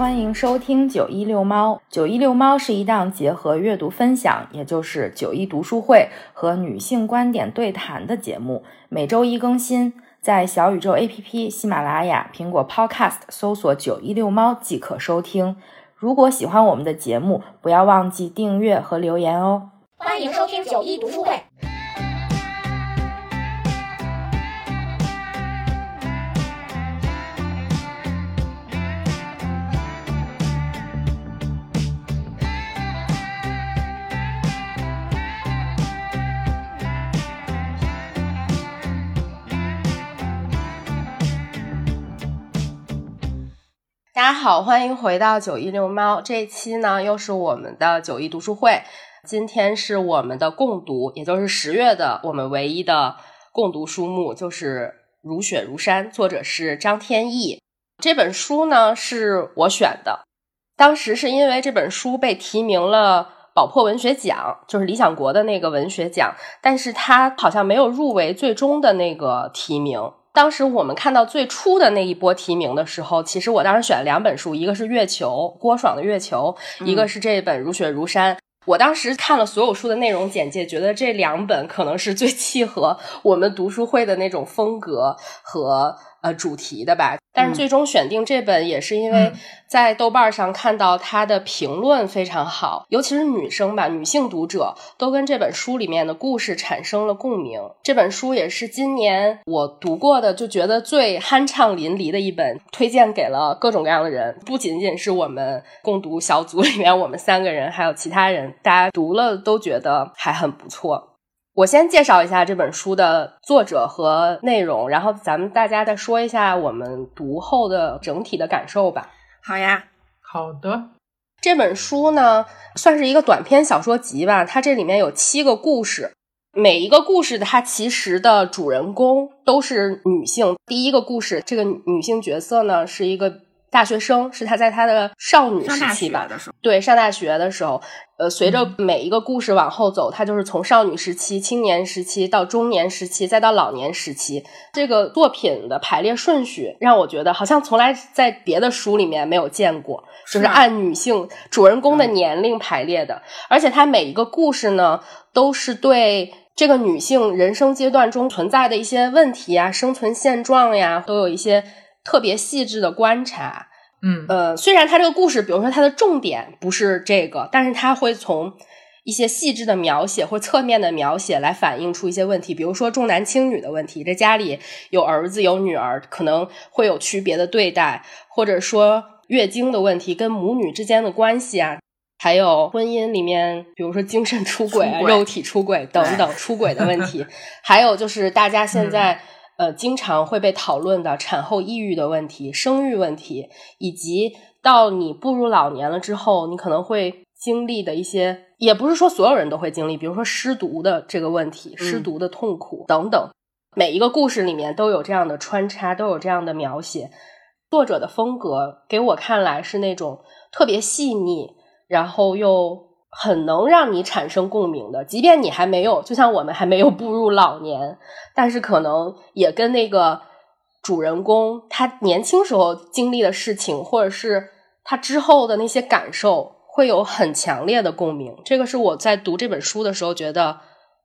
欢迎收听九一六猫。九一六猫是一档结合阅读分享，也就是九一读书会和女性观点对谈的节目，每周一更新，在小宇宙 APP、喜马拉雅、苹果 Podcast 搜索“九一六猫”即可收听。如果喜欢我们的节目，不要忘记订阅和留言哦。欢迎收听九一读书会。大家好，欢迎回到九一六猫。这一期呢，又是我们的九一读书会。今天是我们的共读，也就是十月的我们唯一的共读书目，就是《如雪如山》，作者是张天翼。这本书呢是我选的，当时是因为这本书被提名了宝珀文学奖，就是理想国的那个文学奖，但是它好像没有入围最终的那个提名。当时我们看到最初的那一波提名的时候，其实我当时选了两本书，一个是《月球》郭爽的《月球》，一个是这本《如雪如山》。我当时看了所有书的内容简介，觉得这两本可能是最契合我们读书会的那种风格和。呃，主题的吧，但是最终选定这本也是因为在豆瓣上看到它的评论非常好，尤其是女生吧，女性读者都跟这本书里面的故事产生了共鸣。这本书也是今年我读过的，就觉得最酣畅淋漓的一本，推荐给了各种各样的人，不仅仅是我们共读小组里面我们三个人，还有其他人，大家读了都觉得还很不错。我先介绍一下这本书的作者和内容，然后咱们大家再说一下我们读后的整体的感受吧。好呀，好的。这本书呢，算是一个短篇小说集吧。它这里面有七个故事，每一个故事它其实的主人公都是女性。第一个故事，这个女性角色呢是一个。大学生是他在他的少女时期吧？对，上大学的时候，呃，随着每一个故事往后走，他就是从少女时期、青年时期到中年时期，再到老年时期。这个作品的排列顺序让我觉得好像从来在别的书里面没有见过，就是按女性主人公的年龄排列的。而且他每一个故事呢，都是对这个女性人生阶段中存在的一些问题啊、生存现状呀，都有一些。特别细致的观察，嗯。呃，虽然他这个故事，比如说它的重点不是这个，但是他会从一些细致的描写或侧面的描写来反映出一些问题，比如说重男轻女的问题，这家里有儿子有女儿，可能会有区别的对待，或者说月经的问题跟母女之间的关系啊，还有婚姻里面，比如说精神出轨、肉体出轨等等出轨的问题，还有就是大家现在。呃，经常会被讨论的产后抑郁的问题、生育问题，以及到你步入老年了之后，你可能会经历的一些，也不是说所有人都会经历，比如说失独的这个问题、失独的痛苦等等。每一个故事里面都有这样的穿插，都有这样的描写。作者的风格给我看来是那种特别细腻，然后又。很能让你产生共鸣的，即便你还没有，就像我们还没有步入老年，但是可能也跟那个主人公他年轻时候经历的事情，或者是他之后的那些感受，会有很强烈的共鸣。这个是我在读这本书的时候觉得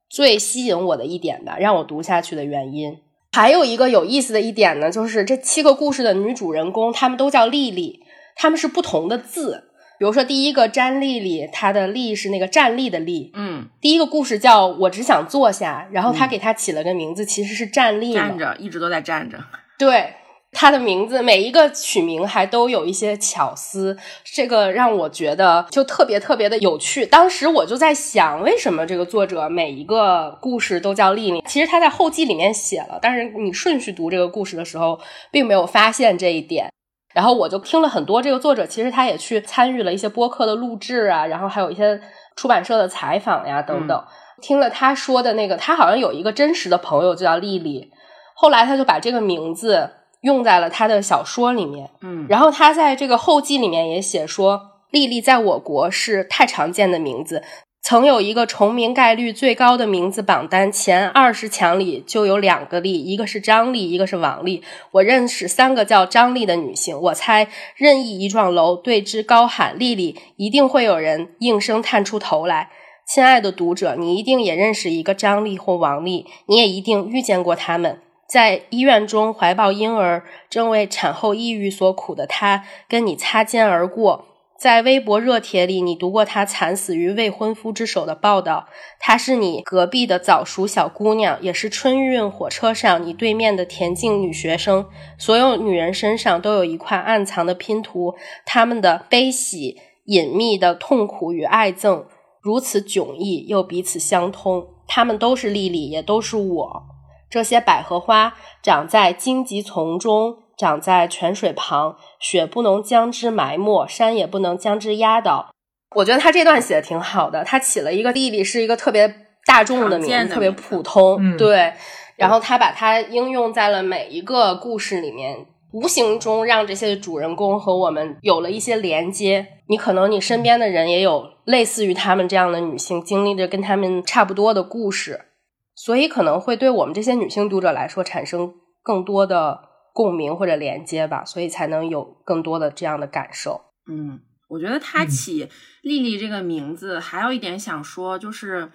最吸引我的一点吧，让我读下去的原因。还有一个有意思的一点呢，就是这七个故事的女主人公，她们都叫丽丽，她们是不同的字。比如说，第一个詹丽丽，她的“丽”是那个站立的“立”。嗯，第一个故事叫我只想坐下，然后他给他起了个名字，其实是站立。站着，一直都在站着。对，他的名字每一个取名还都有一些巧思，这个让我觉得就特别特别的有趣。当时我就在想，为什么这个作者每一个故事都叫丽丽？其实他在后记里面写了，但是你顺序读这个故事的时候，并没有发现这一点。然后我就听了很多这个作者，其实他也去参与了一些播客的录制啊，然后还有一些出版社的采访呀等等。听了他说的那个，他好像有一个真实的朋友就叫丽丽，后来他就把这个名字用在了他的小说里面。嗯，然后他在这个后记里面也写说，丽丽在我国是太常见的名字，曾有一个重名概率最高的名字榜单，前二十强里就有两个丽，一个是张丽，一个是王丽。我认识三个叫张丽的女性，我猜任意一幢楼对之高喊“丽丽”，一定会有人应声探出头来。亲爱的读者，你一定也认识一个张丽或王丽，你也一定遇见过他们。在医院中怀抱婴儿、正为产后抑郁所苦的她，跟你擦肩而过。在微博热帖里，你读过她惨死于未婚夫之手的报道。她是你隔壁的早熟小姑娘，也是春运火车上你对面的田径女学生。所有女人身上都有一块暗藏的拼图，她们的悲喜、隐秘的痛苦与爱憎，如此迥异又彼此相通。她们都是丽丽，也都是我。这些百合花长在荆棘丛中。长在泉水旁，雪不能将之埋没，山也不能将之压倒。我觉得他这段写的挺好的，他起了一个丽丽是一个特别大众的名字，特别普通，对。然后他把它应用在了每一个故事里面，无形中让这些主人公和我们有了一些连接。你可能你身边的人也有类似于他们这样的女性，经历着跟他们差不多的故事，所以可能会对我们这些女性读者来说产生更多的。共鸣或者连接吧，所以才能有更多的这样的感受。嗯，我觉得他起丽丽这个名字，还有一点想说，就是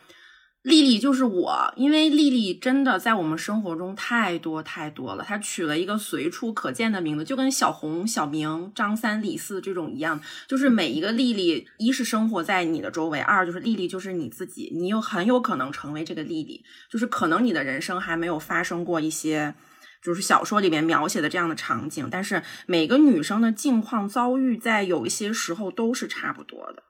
丽丽就是我，因为丽丽真的在我们生活中太多太多了。他取了一个随处可见的名字，就跟小红、小明、张三、李四这种一样，就是每一个丽丽，一是生活在你的周围，二就是丽丽就是你自己，你又很有可能成为这个丽丽，就是可能你的人生还没有发生过一些。就是小说里面描写的这样的场景，但是每个女生的境况遭遇在有一些时候都是差不多的。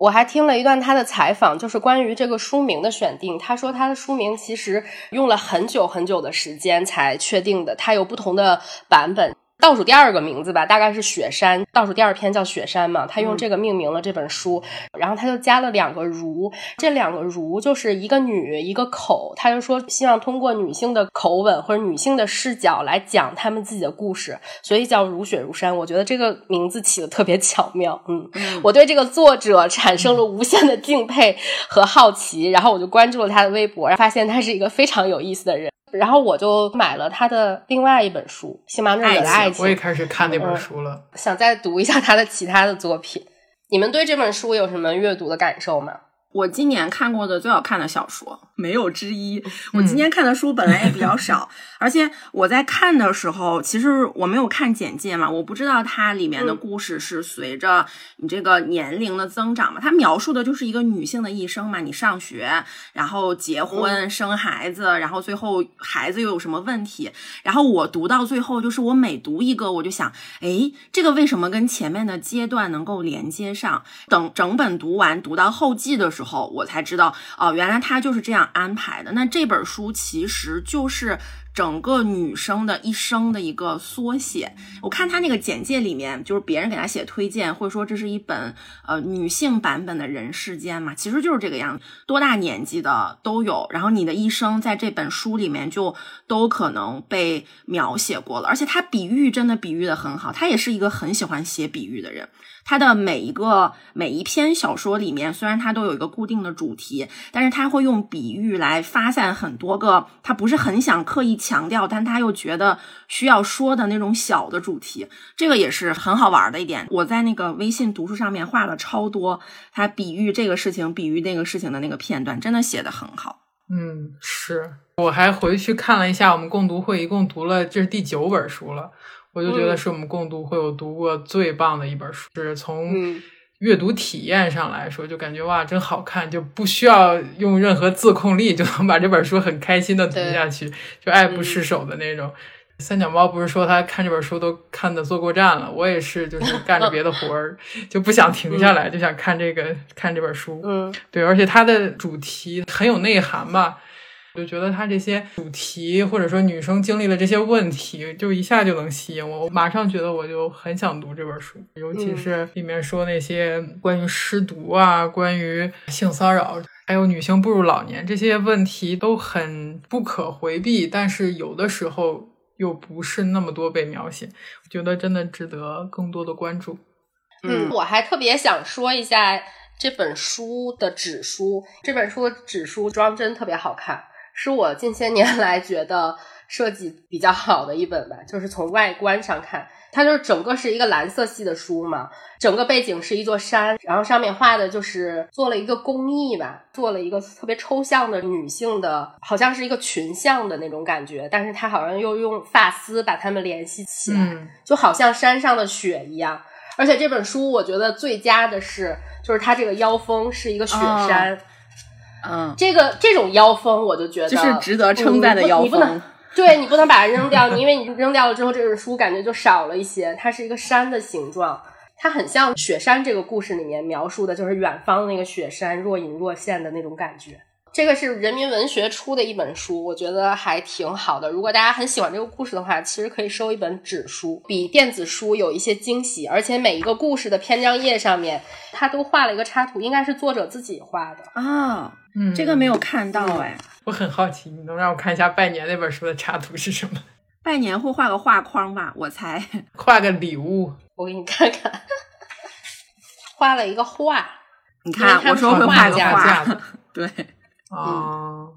我还听了一段他的采访，就是关于这个书名的选定。他说他的书名其实用了很久很久的时间才确定的，它有不同的版本。倒数第二个名字吧，大概是雪山。倒数第二篇叫雪山嘛，他用这个命名了这本书。然后他就加了两个如，这两个如就是一个女一个口，他就说希望通过女性的口吻或者女性的视角来讲他们自己的故事，所以叫如雪如山。我觉得这个名字起的特别巧妙，嗯，我对这个作者产生了无限的敬佩和好奇，然后我就关注了他的微博，发现他是一个非常有意思的人。然后我就买了他的另外一本书《星芒者的爱情》，我也开始看那本书了，想再读一下他的其他的作品。你们对这本书有什么阅读的感受吗？我今年看过的最好看的小说没有之一。我今年看的书本来也比较少，而且我在看的时候，其实我没有看简介嘛，我不知道它里面的故事是随着你这个年龄的增长嘛。它描述的就是一个女性的一生嘛，你上学，然后结婚、生孩子，然后最后孩子又有什么问题。然后我读到最后，就是我每读一个，我就想，哎，这个为什么跟前面的阶段能够连接上？等整本读完，读到后记的时候。后我才知道哦，原来他就是这样安排的。那这本书其实就是整个女生的一生的一个缩写。我看他那个简介里面，就是别人给他写推荐，会说这是一本呃女性版本的人世间嘛，其实就是这个样子，多大年纪的都有。然后你的一生在这本书里面就都可能被描写过了，而且他比喻真的比喻的很好，他也是一个很喜欢写比喻的人。他的每一个每一篇小说里面，虽然他都有一个固定的主题，但是他会用比喻来发散很多个他不是很想刻意强调，但他又觉得需要说的那种小的主题，这个也是很好玩的一点。我在那个微信读书上面画了超多他比喻这个事情、比喻那个事情的那个片段，真的写的很好。嗯，是，我还回去看了一下，我们共读会一共读了这是第九本书了。我就觉得是我们共读会有读过最棒的一本书，是从阅读体验上来说，就感觉哇，真好看，就不需要用任何自控力就能把这本书很开心的读下去，就爱不释手的那种。三脚猫不是说他看这本书都看的坐过站了，我也是，就是干着别的活儿 就不想停下来，就想看这个看这本书。嗯，对，而且它的主题很有内涵吧。就觉得他这些主题，或者说女生经历了这些问题，就一下就能吸引我。我马上觉得我就很想读这本书，尤其是里面说那些关于失独啊、关于性骚扰，还有女性步入老年这些问题都很不可回避，但是有的时候又不是那么多被描写。我觉得真的值得更多的关注。嗯，我还特别想说一下。这本书的纸书，这本书的纸书装帧特别好看，是我近些年 来觉得设计比较好的一本吧。就是从外观上看，它就是整个是一个蓝色系的书嘛，整个背景是一座山，然后上面画的就是做了一个工艺吧，做了一个特别抽象的女性的，好像是一个群像的那种感觉，但是它好像又用发丝把它们联系起来，就好像山上的雪一样。而且这本书我觉得最佳的是。就是它这个腰封是一个雪山，嗯，这个这种腰封我就觉得就是值得称赞的腰封。你不能，对你不能把它扔掉，因为你扔掉了之后，这本书感觉就少了一些。它是一个山的形状，它很像雪山这个故事里面描述的，就是远方那个雪山若隐若现的那种感觉。这个是人民文学出的一本书，我觉得还挺好的。如果大家很喜欢这个故事的话，其实可以收一本纸书，比电子书有一些惊喜。而且每一个故事的篇章页上面，它都画了一个插图，应该是作者自己画的啊。嗯，这个没有看到哎，我很好奇，你能让我看一下拜年那本书的插图是什么？拜年会画个画框吧？我猜画个礼物，我给你看看，画了一个画。你看，我说会画个画，对。哦，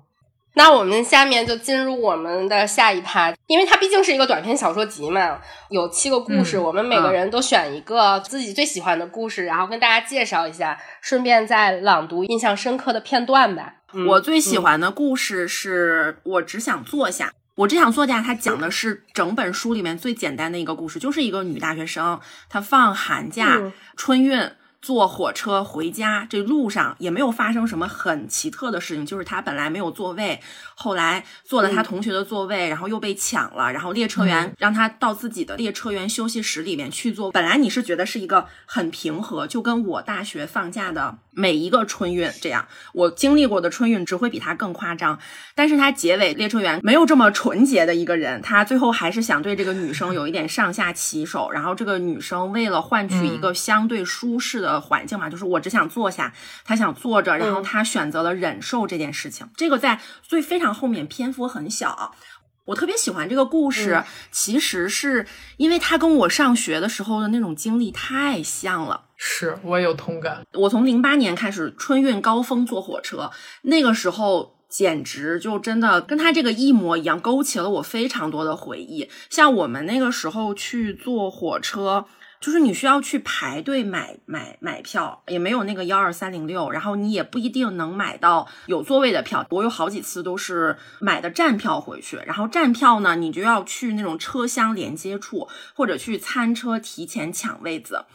那我们下面就进入我们的下一趴，因为它毕竟是一个短篇小说集嘛，有七个故事，我们每个人都选一个自己最喜欢的故事，然后跟大家介绍一下，顺便再朗读印象深刻的片段吧。我最喜欢的故事是我只想坐下，我只想坐下。它讲的是整本书里面最简单的一个故事，就是一个女大学生，她放寒假春运。坐火车回家，这路上也没有发生什么很奇特的事情，就是他本来没有座位，后来坐了他同学的座位，然后又被抢了，然后列车员让他到自己的列车员休息室里面去坐。本来你是觉得是一个很平和，就跟我大学放假的每一个春运这样，我经历过的春运只会比他更夸张。但是他结尾列车员没有这么纯洁的一个人，他最后还是想对这个女生有一点上下其手，然后这个女生为了换取一个相对舒适的。的环境嘛，就是我只想坐下，他想坐着，然后他选择了忍受这件事情。这个在最非常后面篇幅很小，我特别喜欢这个故事，其实是因为他跟我上学的时候的那种经历太像了。是我有同感。我从零八年开始春运高峰坐火车，那个时候简直就真的跟他这个一模一样，勾起了我非常多的回忆。像我们那个时候去坐火车。就是你需要去排队买买买票，也没有那个幺二三零六，然后你也不一定能买到有座位的票。我有好几次都是买的站票回去，然后站票呢，你就要去那种车厢连接处或者去餐车提前抢位子，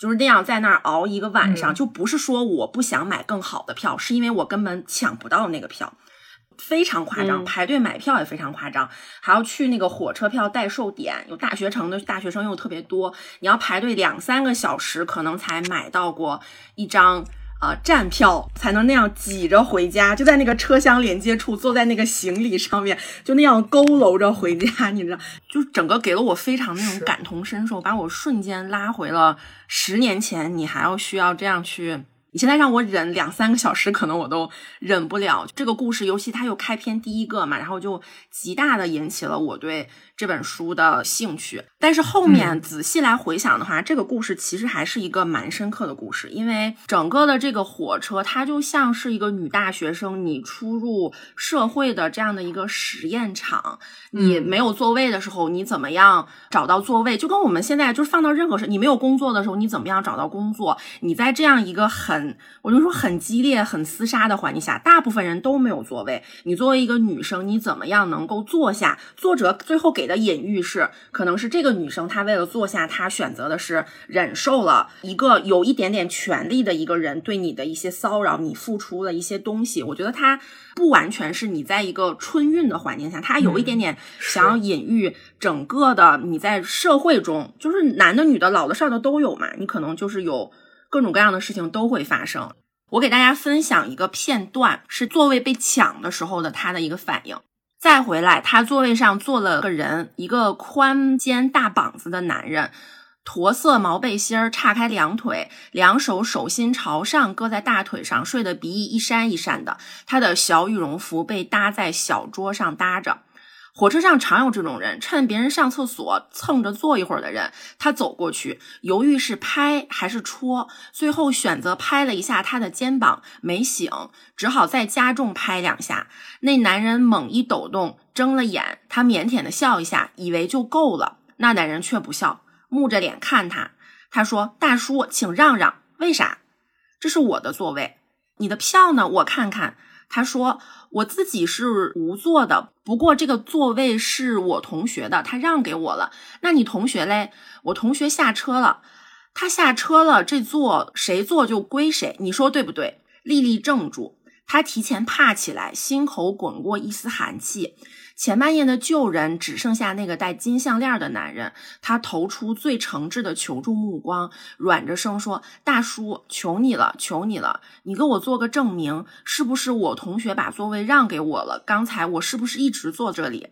就是那样在那儿熬一个晚上。就不是说我不想买更好的票，是因为我根本抢不到那个票。非常夸张，排队买票也非常夸张，还要去那个火车票代售点，有大学城的大学生又特别多，你要排队两三个小时，可能才买到过一张呃站票，才能那样挤着回家，就在那个车厢连接处，坐在那个行李上面，就那样佝偻着回家，你知道，就整个给了我非常那种感同身受，把我瞬间拉回了十年前，你还要需要这样去。你现在让我忍两三个小时，可能我都忍不了。这个故事，尤其它又开篇第一个嘛，然后就极大的引起了我对。这本书的兴趣，但是后面仔细来回想的话，这个故事其实还是一个蛮深刻的故事，因为整个的这个火车，它就像是一个女大学生你初入社会的这样的一个实验场。你没有座位的时候，你怎么样找到座位？就跟我们现在就是放到任何事，你没有工作的时候，你怎么样找到工作？你在这样一个很，我就说很激烈、很厮杀的环境下，大部分人都没有座位。你作为一个女生，你怎么样能够坐下？作者最后给。的隐喻是，可能是这个女生她为了坐下，她选择的是忍受了一个有一点点权利的一个人对你的一些骚扰，你付出了一些东西。我觉得她不完全是你在一个春运的环境下，她有一点点想要隐喻整个的你在社会中，就是男的、女的、老的、少的都有嘛，你可能就是有各种各样的事情都会发生。我给大家分享一个片段，是座位被抢的时候的他的一个反应。再回来，他座位上坐了个人，一个宽肩大膀子的男人，驼色毛背心儿，叉开两腿，两手手心朝上搁在大腿上，睡得鼻翼一扇一扇的。他的小羽绒服被搭在小桌上搭着。火车上常有这种人，趁别人上厕所蹭着坐一会儿的人，他走过去，犹豫是拍还是戳，最后选择拍了一下他的肩膀，没醒，只好再加重拍两下。那男人猛一抖动，睁了眼，他腼腆的笑一下，以为就够了。那男人却不笑，木着脸看他。他说：“大叔，请让让，为啥？这是我的座位，你的票呢？我看看。”他说。我自己是无座的，不过这个座位是我同学的，他让给我了。那你同学嘞？我同学下车了，他下车了，这座谁坐就归谁，你说对不对？丽丽怔住，他提前怕起来，心口滚过一丝寒气。前半夜的旧人只剩下那个戴金项链的男人，他投出最诚挚的求助目光，软着声说：“大叔，求你了，求你了，你给我做个证明，是不是我同学把座位让给我了？刚才我是不是一直坐这里？”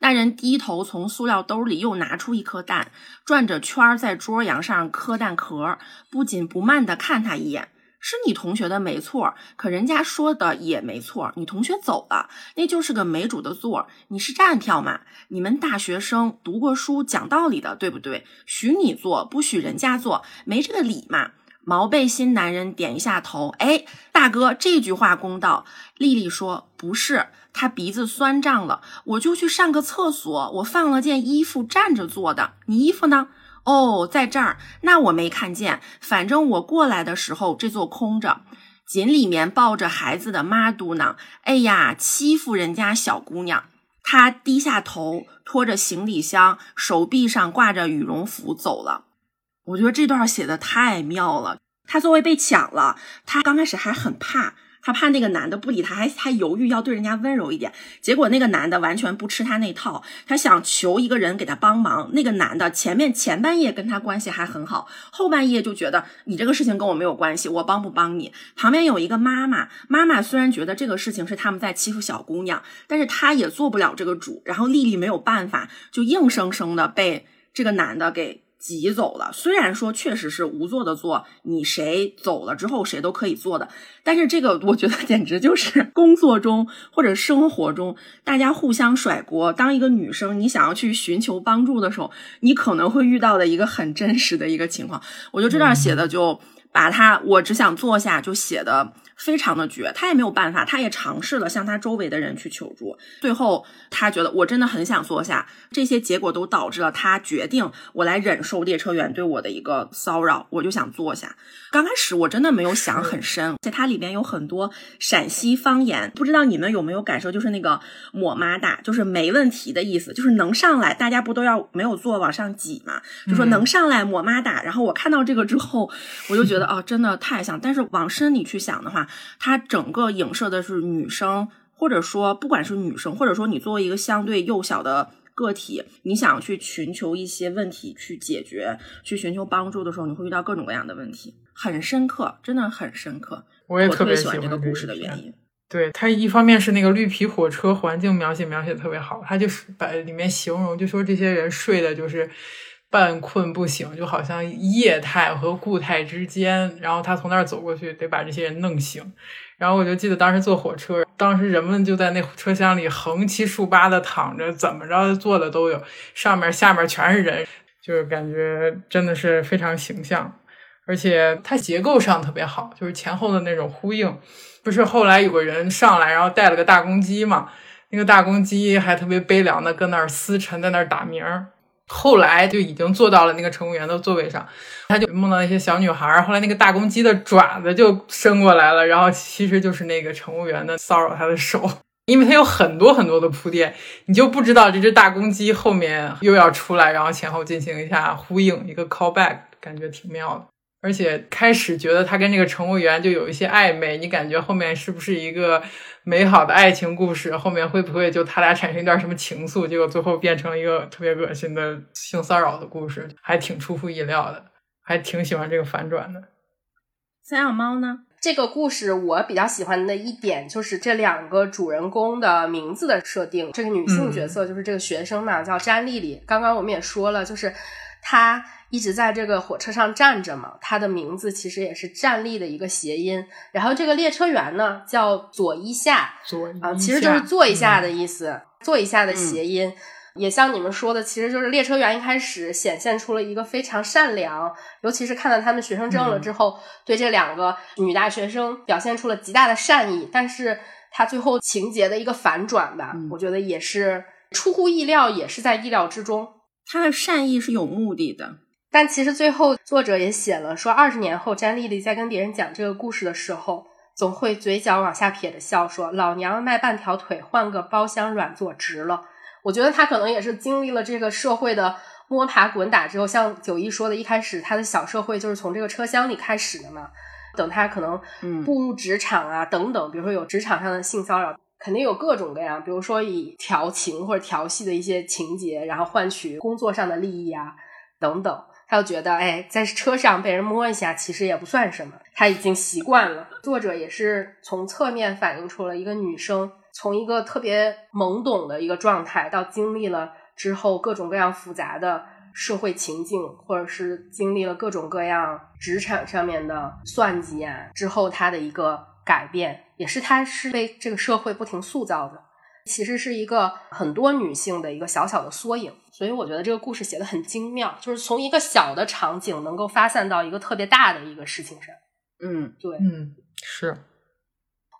那人低头从塑料兜里又拿出一颗蛋，转着圈在桌沿上磕蛋壳，不紧不慢地看他一眼。是你同学的没错，可人家说的也没错。你同学走了，那就是个没主的座。你是站票嘛？你们大学生读过书、讲道理的，对不对？许你坐，不许人家坐，没这个理嘛。毛背心男人点一下头，哎，大哥，这句话公道。丽丽说不是，他鼻子酸胀了，我就去上个厕所，我放了件衣服站着坐的。你衣服呢？哦，在这儿，那我没看见。反正我过来的时候，这座空着。井里面抱着孩子的妈嘟囔：“哎呀，欺负人家小姑娘。”他低下头，拖着行李箱，手臂上挂着羽绒服走了。我觉得这段写的太妙了。他座位被抢了，他刚开始还很怕。她怕那个男的不理她，还还犹豫要对人家温柔一点。结果那个男的完全不吃她那套，她想求一个人给她帮忙。那个男的前面前半夜跟她关系还很好，后半夜就觉得你这个事情跟我没有关系，我帮不帮你？旁边有一个妈妈，妈妈虽然觉得这个事情是他们在欺负小姑娘，但是她也做不了这个主。然后丽丽没有办法，就硬生生的被这个男的给。挤走了，虽然说确实是无座的座，你谁走了之后谁都可以坐的，但是这个我觉得简直就是工作中或者生活中大家互相甩锅。当一个女生你想要去寻求帮助的时候，你可能会遇到的一个很真实的一个情况。我觉得这段写的就把他我只想坐下就写的。非常的绝，他也没有办法，他也尝试了向他周围的人去求助，最后他觉得我真的很想坐下，这些结果都导致了他决定我来忍受列车员对我的一个骚扰，我就想坐下。刚开始我真的没有想很深，在它里边有很多陕西方言，不知道你们有没有感受，就是那个抹妈大，就是没问题的意思，就是能上来，大家不都要没有坐往上挤嘛，就说能上来抹妈大。然后我看到这个之后，我就觉得哦，真的太像。但是往深里去想的话，它整个影射的是女生，或者说不管是女生，或者说你作为一个相对幼小的个体，你想去寻求一些问题去解决，去寻求帮助的时候，你会遇到各种各样的问题，很深刻，真的很深刻。我也特别喜欢这个故事的原因。对它一方面是那个绿皮火车环境描写描写特别好，它就是把里面形容就说这些人睡的就是。半困不醒，就好像液态和固态之间。然后他从那儿走过去，得把这些人弄醒。然后我就记得当时坐火车，当时人们就在那车厢里横七竖八的躺着，怎么着坐的都有，上面下面全是人，就是感觉真的是非常形象。而且它结构上特别好，就是前后的那种呼应。不是后来有个人上来，然后带了个大公鸡嘛？那个大公鸡还特别悲凉的搁那儿嘶沉，在那儿打鸣。后来就已经坐到了那个乘务员的座位上，他就梦到一些小女孩。后来那个大公鸡的爪子就伸过来了，然后其实就是那个乘务员的骚扰他的手，因为他有很多很多的铺垫，你就不知道这只大公鸡后面又要出来，然后前后进行一下呼应，一个 callback，感觉挺妙的。而且开始觉得他跟这个乘务员就有一些暧昧，你感觉后面是不是一个美好的爱情故事？后面会不会就他俩产生一段什么情愫？结果最后变成了一个特别恶心的性骚扰的故事，还挺出乎意料的，还挺喜欢这个反转的。三养猫呢？这个故事我比较喜欢的一点就是这两个主人公的名字的设定。这个女性角色就是这个学生嘛，叫詹丽丽。刚刚我们也说了，就是她。一直在这个火车上站着嘛，他的名字其实也是站立的一个谐音。然后这个列车员呢叫左一下，左啊，其实就是坐一下的意思，嗯、坐一下的谐音。也像你们说的，其实就是列车员一开始显现出了一个非常善良，尤其是看到他们学生证了之后，嗯、对这两个女大学生表现出了极大的善意。但是他最后情节的一个反转吧，嗯、我觉得也是出乎意料，也是在意料之中。他的善意是有目的的。但其实最后作者也写了，说二十年后，詹丽丽在跟别人讲这个故事的时候，总会嘴角往下撇着笑，说：“老娘卖半条腿换个包厢软座值了。”我觉得他可能也是经历了这个社会的摸爬滚打之后，像九一说的，一开始他的小社会就是从这个车厢里开始的嘛。等他可能步入职场啊，等等，比如说有职场上的性骚扰，肯定有各种各样，比如说以调情或者调戏的一些情节，然后换取工作上的利益啊，等等。他就觉得，哎，在车上被人摸一下，其实也不算什么，他已经习惯了。作者也是从侧面反映出了一个女生从一个特别懵懂的一个状态，到经历了之后各种各样复杂的社会情境，或者是经历了各种各样职场上面的算计啊，之后她的一个改变，也是她是被这个社会不停塑造的。其实是一个很多女性的一个小小的缩影，所以我觉得这个故事写的很精妙，就是从一个小的场景能够发散到一个特别大的一个事情上。嗯，对，嗯，是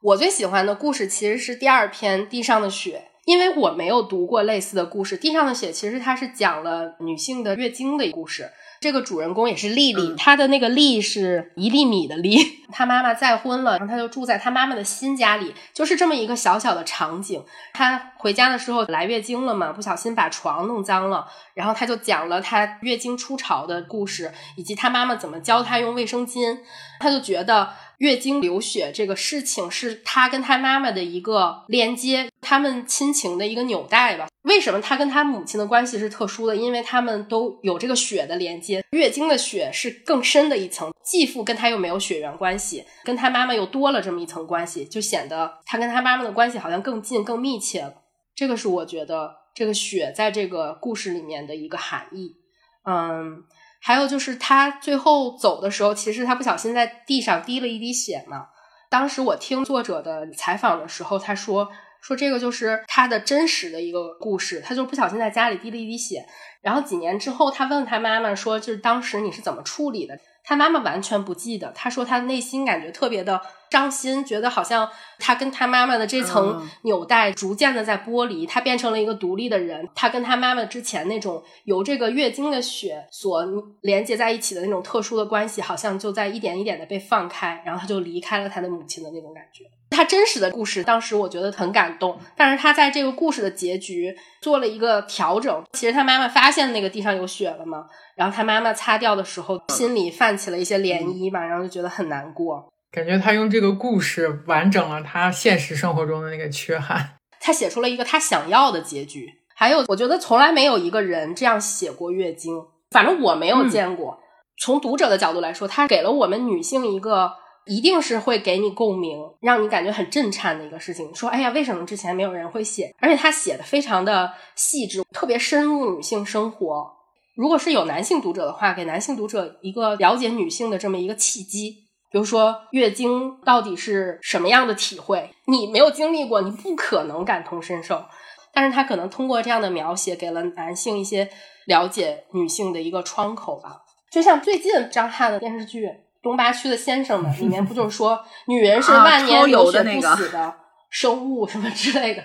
我最喜欢的故事其实是第二篇《地上的雪》，因为我没有读过类似的故事。《地上的雪》其实它是讲了女性的月经的故事。这个主人公也是丽丽，她的那个丽是一粒米的粒。她妈妈再婚了，然后她就住在她妈妈的新家里，就是这么一个小小的场景。她回家的时候来月经了嘛，不小心把床弄脏了，然后她就讲了她月经初潮的故事，以及她妈妈怎么教她用卫生巾。她就觉得月经流血这个事情是她跟她妈妈的一个连接，他们亲情的一个纽带吧。为什么她跟她母亲的关系是特殊的？因为他们都有这个血的连接，月经的血是更深的一层。继父跟她又没有血缘关系，跟她妈妈又多了这么一层关系，就显得她跟她妈妈的关系好像更近、更密切了。这个是我觉得这个血在这个故事里面的一个含义。嗯，还有就是他最后走的时候，其实他不小心在地上滴了一滴血嘛。当时我听作者的采访的时候，他说。说这个就是他的真实的一个故事，他就不小心在家里滴了一滴血，然后几年之后，他问他妈妈说，就是当时你是怎么处理的？他妈妈完全不记得，他说他内心感觉特别的伤心，觉得好像他跟他妈妈的这层纽带逐渐的在剥离，他变成了一个独立的人，他跟他妈妈之前那种由这个月经的血所连接在一起的那种特殊的关系，好像就在一点一点的被放开，然后他就离开了他的母亲的那种感觉。他真实的故事，当时我觉得很感动，但是他在这个故事的结局做了一个调整。其实他妈妈发现那个地上有血了嘛，然后他妈妈擦掉的时候，心里泛起了一些涟漪吧，然后就觉得很难过。感觉他用这个故事完整了他现实生活中的那个缺憾，他写出了一个他想要的结局。还有，我觉得从来没有一个人这样写过月经，反正我没有见过。从读者的角度来说，他给了我们女性一个。一定是会给你共鸣，让你感觉很震颤的一个事情。说，哎呀，为什么之前没有人会写？而且他写的非常的细致，特别深入女性生活。如果是有男性读者的话，给男性读者一个了解女性的这么一个契机。比如说，月经到底是什么样的体会？你没有经历过，你不可能感同身受。但是他可能通过这样的描写，给了男性一些了解女性的一个窗口吧。就像最近张翰的电视剧。东八区的先生们里面不就是 说女人是万年流血不死的生物什么之类的？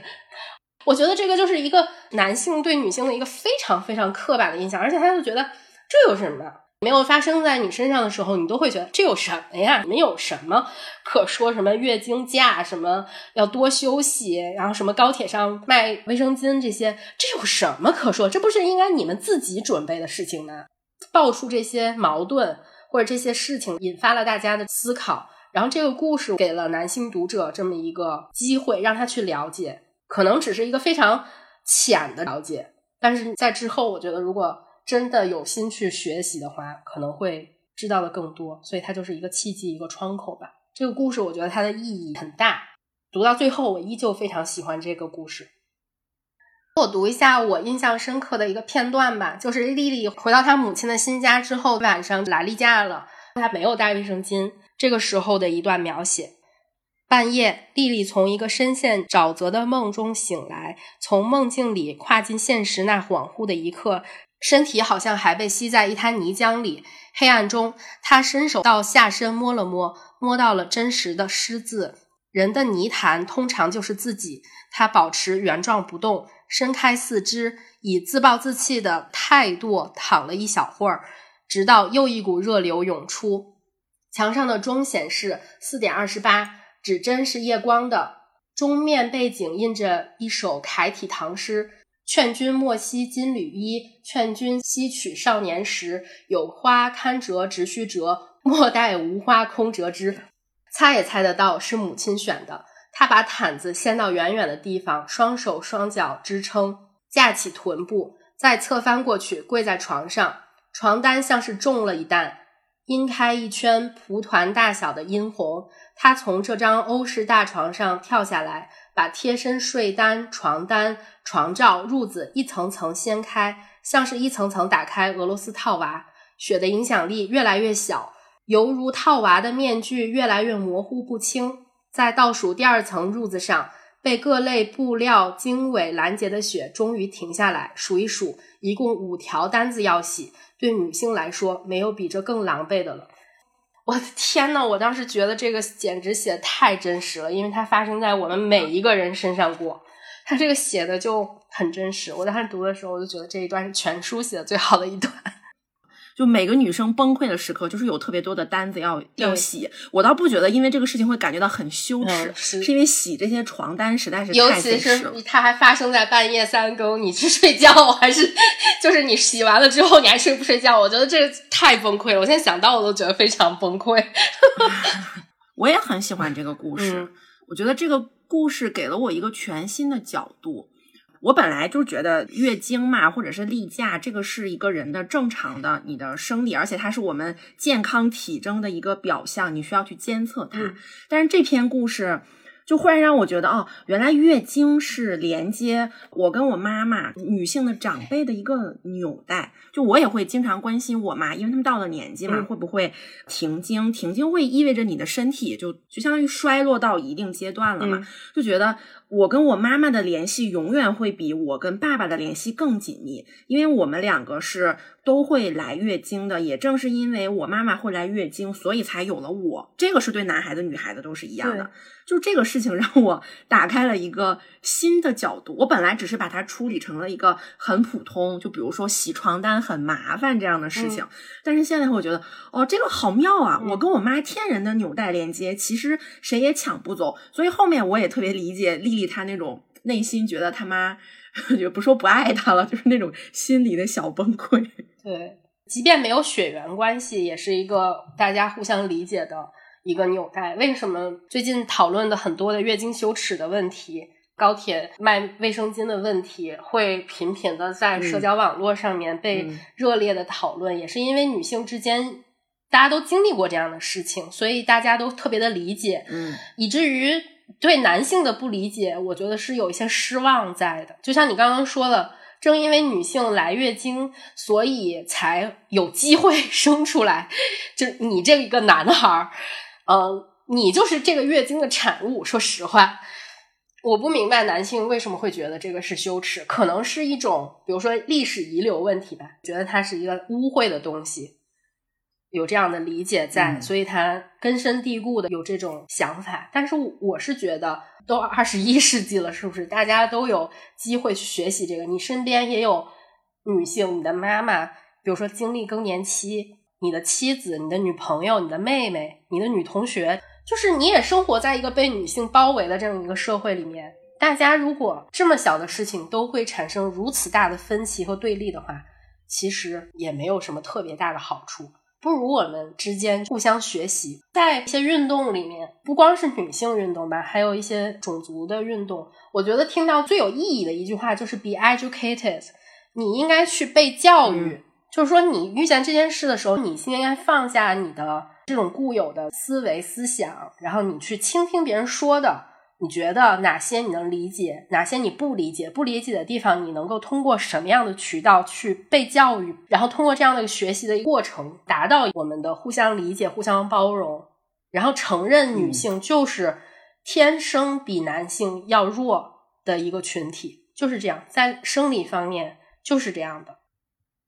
我觉得这个就是一个男性对女性的一个非常非常刻板的印象，而且他就觉得这有什么没有发生在你身上的时候，你都会觉得这有什么呀？你们有什么可说？什么月经假，什么要多休息，然后什么高铁上卖卫生巾这些，这有什么可说？这不是应该你们自己准备的事情吗？爆出这些矛盾。或者这些事情引发了大家的思考，然后这个故事给了男性读者这么一个机会，让他去了解，可能只是一个非常浅的了解，但是在之后，我觉得如果真的有心去学习的话，可能会知道的更多，所以它就是一个契机，一个窗口吧。这个故事我觉得它的意义很大，读到最后，我依旧非常喜欢这个故事。我读一下我印象深刻的一个片段吧，就是丽丽回到她母亲的新家之后，晚上来例假了，她没有带卫生巾。这个时候的一段描写：半夜，丽丽从一个深陷沼泽的梦中醒来，从梦境里跨进现实那恍惚的一刻，身体好像还被吸在一滩泥浆里。黑暗中，她伸手到下身摸了摸，摸到了真实的湿字。人的泥潭通常就是自己。她保持原状不动。伸开四肢，以自暴自弃的态度躺了一小会儿，直到又一股热流涌出。墙上的钟显示四点二十八，指针是夜光的。钟面背景印着一首楷体唐诗：“劝君莫惜金缕衣，劝君惜取少年时。有花堪折直须折，莫待无花空折枝。”猜也猜得到是母亲选的。他把毯子掀到远远的地方，双手双脚支撑，架起臀部，再侧翻过去，跪在床上。床单像是中了一弹，阴开一圈蒲团大小的殷红。他从这张欧式大床上跳下来，把贴身睡单、床单、床罩、褥子一层层掀开，像是一层层打开俄罗斯套娃。雪的影响力越来越小，犹如套娃的面具越来越模糊不清。在倒数第二层褥子上，被各类布料经纬拦截的雪终于停下来。数一数，一共五条单子要洗。对女性来说，没有比这更狼狈的了。我的天呐，我当时觉得这个简直写的太真实了，因为它发生在我们每一个人身上过。它这个写的就很真实。我当时读的时候，我就觉得这一段是全书写的最好的一段。就每个女生崩溃的时刻，就是有特别多的单子要要洗。我倒不觉得，因为这个事情会感觉到很羞耻，是因为洗这些床单实在是尤其是它还发生在半夜三更，你去睡觉还是就是你洗完了之后你还睡不睡觉？我觉得这太崩溃了。我现在想到我都觉得非常崩溃。我也很喜欢这个故事，我觉得这个故事给了我一个全新的角度。我本来就觉得月经嘛，或者是例假，这个是一个人的正常的你的生理，而且它是我们健康体征的一个表象，你需要去监测它。但是这篇故事。就忽然让我觉得，哦，原来月经是连接我跟我妈妈女性的长辈的一个纽带。就我也会经常关心我妈，因为他们到了年纪嘛，会不会停经？停经会意味着你的身体就就相当于衰落到一定阶段了嘛？就觉得我跟我妈妈的联系永远会比我跟爸爸的联系更紧密，因为我们两个是。都会来月经的，也正是因为我妈妈会来月经，所以才有了我。这个是对男孩子、女孩子都是一样的。就这个事情让我打开了一个新的角度。我本来只是把它处理成了一个很普通，就比如说洗床单很麻烦这样的事情。但是现在我觉得，哦，这个好妙啊！我跟我妈天然的纽带连接，其实谁也抢不走。所以后面我也特别理解丽丽她那种内心觉得他妈。也不说不爱她了，就是那种心里的小崩溃。对，即便没有血缘关系，也是一个大家互相理解的一个纽带。为什么最近讨论的很多的月经羞耻的问题、高铁卖卫生巾的问题，会频频的在社交网络上面被热烈的讨论？也是因为女性之间大家都经历过这样的事情，所以大家都特别的理解，嗯，以至于。对男性的不理解，我觉得是有一些失望在的。就像你刚刚说的，正因为女性来月经，所以才有机会 生出来。就你这一个男孩儿，嗯，你就是这个月经的产物。说实话，我不明白男性为什么会觉得这个是羞耻，可能是一种，比如说历史遗留问题吧，觉得它是一个污秽的东西。有这样的理解在，所以他根深蒂固的有这种想法。但是我是觉得，都二十一世纪了，是不是大家都有机会去学习这个？你身边也有女性，你的妈妈，比如说经历更年期，你的妻子、你的女朋友、你的妹妹、你的女同学，就是你也生活在一个被女性包围的这样一个社会里面。大家如果这么小的事情都会产生如此大的分歧和对立的话，其实也没有什么特别大的好处。不如我们之间互相学习，在一些运动里面，不光是女性运动吧，还有一些种族的运动。我觉得听到最有意义的一句话就是 “be educated”，你应该去被教育。就是说，你遇见这件事的时候，你先应该放下你的这种固有的思维思想，然后你去倾听别人说的，你觉得哪些你能理解，哪些你不理解？不理解的地方，你能够通过什么样的渠道去被教育？然后通过这样的一个学习的过程，达到我们的互相理解、互相包容，然后承认女性就是天生比男性要弱的一个群体，就是这样，在生理方面就是这样的。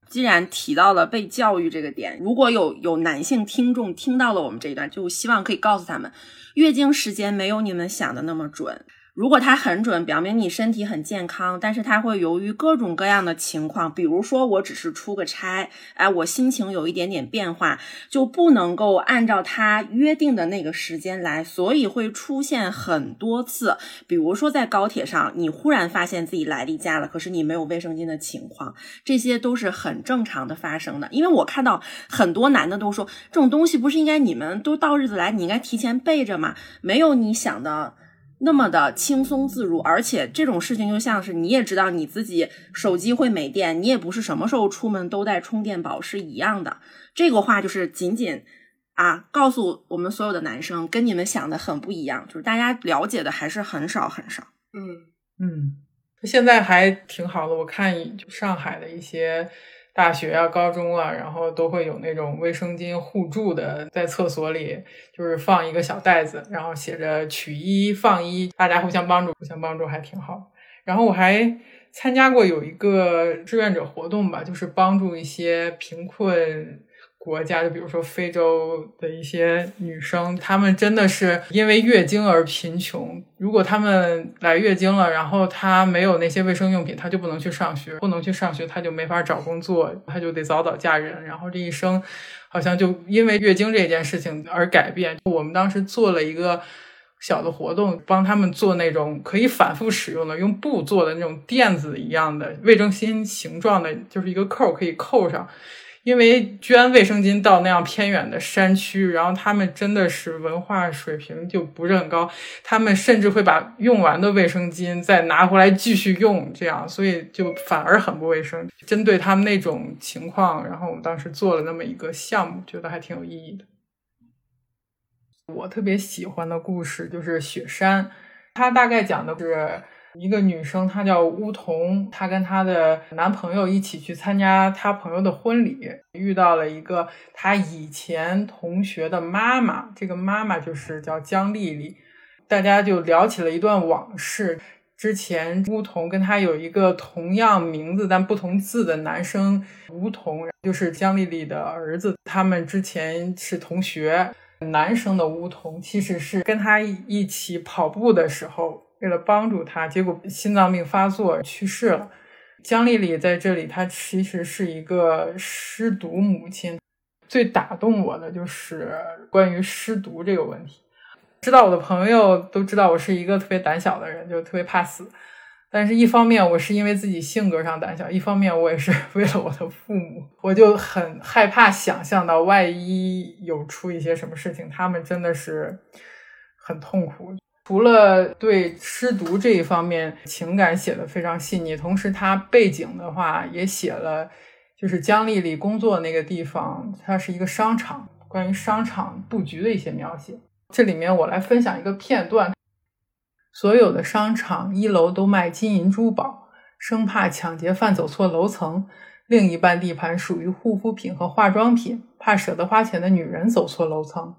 既然提到了被教育这个点，如果有有男性听众听到了我们这一段，就希望可以告诉他们，月经时间没有你们想的那么准。如果它很准，表明你身体很健康，但是它会由于各种各样的情况，比如说我只是出个差，哎，我心情有一点点变化，就不能够按照他约定的那个时间来，所以会出现很多次，比如说在高铁上，你忽然发现自己来例假了，可是你没有卫生巾的情况，这些都是很正常的发生的。因为我看到很多男的都说，这种东西不是应该你们都到日子来，你应该提前备着吗？没有你想的。那么的轻松自如，而且这种事情就像是你也知道你自己手机会没电，你也不是什么时候出门都带充电宝是一样的。这个话就是仅仅啊，告诉我们所有的男生，跟你们想的很不一样，就是大家了解的还是很少很少。嗯嗯，现在还挺好的，我看上海的一些。大学啊，高中啊，然后都会有那种卫生巾互助的，在厕所里就是放一个小袋子，然后写着取一放一，大家互相帮助，互相帮助还挺好。然后我还参加过有一个志愿者活动吧，就是帮助一些贫困。国家就比如说非洲的一些女生，她们真的是因为月经而贫穷。如果她们来月经了，然后她没有那些卫生用品，她就不能去上学，不能去上学，她就没法找工作，她就得早早嫁人，然后这一生好像就因为月经这件事情而改变。我们当时做了一个小的活动，帮他们做那种可以反复使用的，用布做的那种垫子一样的卫生巾形状的，就是一个扣可以扣上。因为捐卫生巾到那样偏远的山区，然后他们真的是文化水平就不是很高，他们甚至会把用完的卫生巾再拿回来继续用，这样，所以就反而很不卫生。针对他们那种情况，然后我们当时做了那么一个项目，觉得还挺有意义的。我特别喜欢的故事就是雪山，它大概讲的是。一个女生，她叫乌童，她跟她的男朋友一起去参加她朋友的婚礼，遇到了一个她以前同学的妈妈，这个妈妈就是叫江丽丽，大家就聊起了一段往事。之前乌童跟她有一个同样名字但不同字的男生，吴童就是江丽丽的儿子，他们之前是同学。男生的乌童其实是跟他一起跑步的时候。为了帮助他，结果心脏病发作去世了。江丽丽在这里，她其实是一个失独母亲。最打动我的就是关于失独这个问题。知道我的朋友都知道我是一个特别胆小的人，就特别怕死。但是，一方面我是因为自己性格上胆小，一方面我也是 为了我的父母，我就很害怕想象到万一有出一些什么事情，他们真的是很痛苦。除了对失独这一方面情感写的非常细腻，同时他背景的话也写了，就是江丽丽工作那个地方，它是一个商场，关于商场布局的一些描写。这里面我来分享一个片段：所有的商场一楼都卖金银珠宝，生怕抢劫犯走错楼层；另一半地盘属于护肤品和化妆品，怕舍得花钱的女人走错楼层。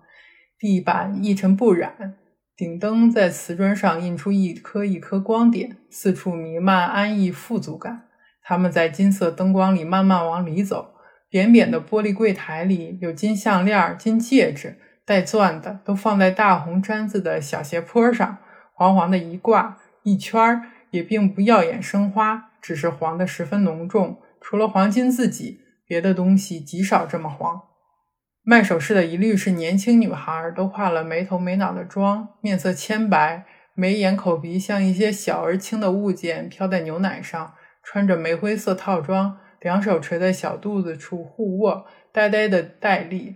地板一尘不染。顶灯在瓷砖上印出一颗一颗光点，四处弥漫安逸富足感。他们在金色灯光里慢慢往里走。扁扁的玻璃柜台里有金项链、金戒指，带钻的都放在大红毡子的小斜坡上，黄黄的一挂一圈儿，也并不耀眼生花，只是黄的十分浓重。除了黄金自己，别的东西极少这么黄。卖首饰的一律是年轻女孩，都化了没头没脑的妆，面色铅白，眉眼口鼻像一些小而轻的物件飘在牛奶上，穿着玫瑰色套装，两手垂在小肚子处互握，呆呆的戴笠，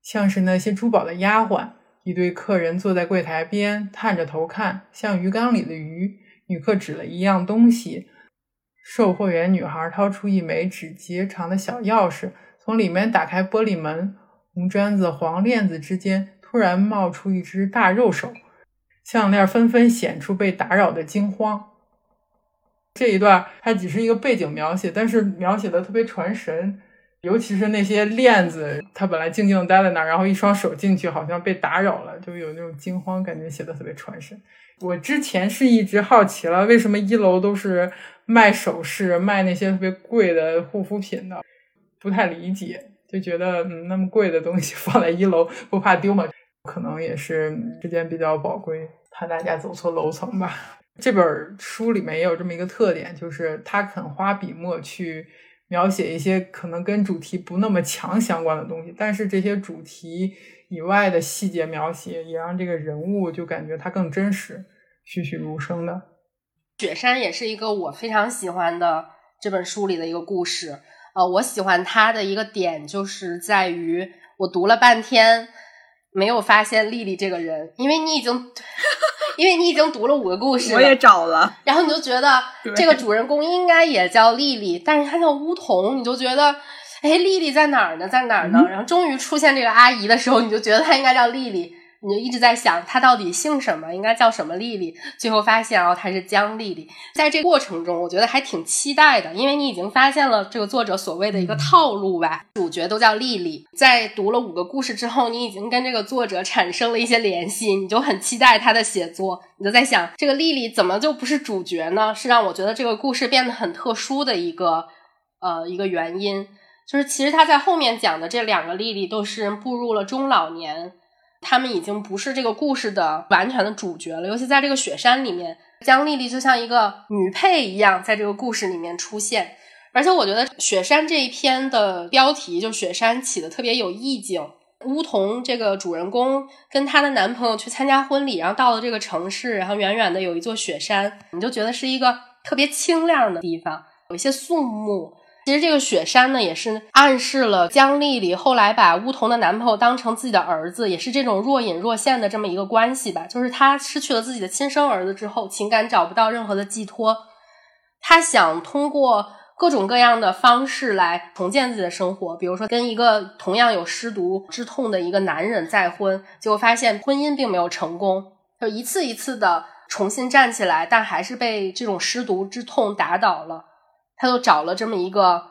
像是那些珠宝的丫鬟。一对客人坐在柜台边，探着头看，像鱼缸里的鱼。女客指了一样东西，售货员女孩掏出一枚指节长的小钥匙，从里面打开玻璃门。红毡子、黄链子之间突然冒出一只大肉手，项链纷纷显出被打扰的惊慌。这一段它只是一个背景描写，但是描写的特别传神，尤其是那些链子，它本来静静的待在那儿，然后一双手进去，好像被打扰了，就有那种惊慌感觉，写的特别传神。我之前是一直好奇了，为什么一楼都是卖首饰、卖那些特别贵的护肤品的，不太理解，就觉得嗯，那么贵的东西放在一楼不怕丢吗？可能也是时间比较宝贵，怕大家走错楼层吧。这本书里面也有这么一个特点，就是他肯花笔墨去描写一些可能跟主题不那么强相关的东西，但是这些主题以外的细节描写，也让这个人物就感觉他更真实、栩栩如生的。雪山也是一个我非常喜欢的这本书里的一个故事。呃，我喜欢他的一个点就是在于，我读了半天没有发现丽丽这个人，因为你已经。因为你已经读了五个故事，我也找了，然后你就觉得 这个主人公应该也叫丽丽，但是她叫乌童，你就觉得，哎，丽丽在哪儿呢？在哪儿呢？然后终于出现这个阿姨的时候，你就觉得她应该叫丽丽。你就一直在想她到底姓什么，应该叫什么丽丽？最后发现哦，她是江丽丽。在这过程中，我觉得还挺期待的，因为你已经发现了这个作者所谓的一个套路吧。主角都叫丽丽，在读了五个故事之后，你已经跟这个作者产生了一些联系，你就很期待他的写作。你就在想，这个丽丽怎么就不是主角呢？是让我觉得这个故事变得很特殊的一个呃一个原因。就是其实他在后面讲的这两个丽丽都是步入了中老年。他们已经不是这个故事的完全的主角了，尤其在这个雪山里面，江丽丽就像一个女配一样，在这个故事里面出现。而且我觉得雪山这一篇的标题就雪山起的特别有意境。乌童这个主人公跟她的男朋友去参加婚礼，然后到了这个城市，然后远远的有一座雪山，你就觉得是一个特别清亮的地方，有一些肃穆。其实这个雪山呢，也是暗示了江丽丽后来把乌童的男朋友当成自己的儿子，也是这种若隐若现的这么一个关系吧。就是她失去了自己的亲生儿子之后，情感找不到任何的寄托，她想通过各种各样的方式来重建自己的生活，比如说跟一个同样有失独之痛的一个男人再婚，结果发现婚姻并没有成功，就一次一次的重新站起来，但还是被这种失独之痛打倒了。他就找了这么一个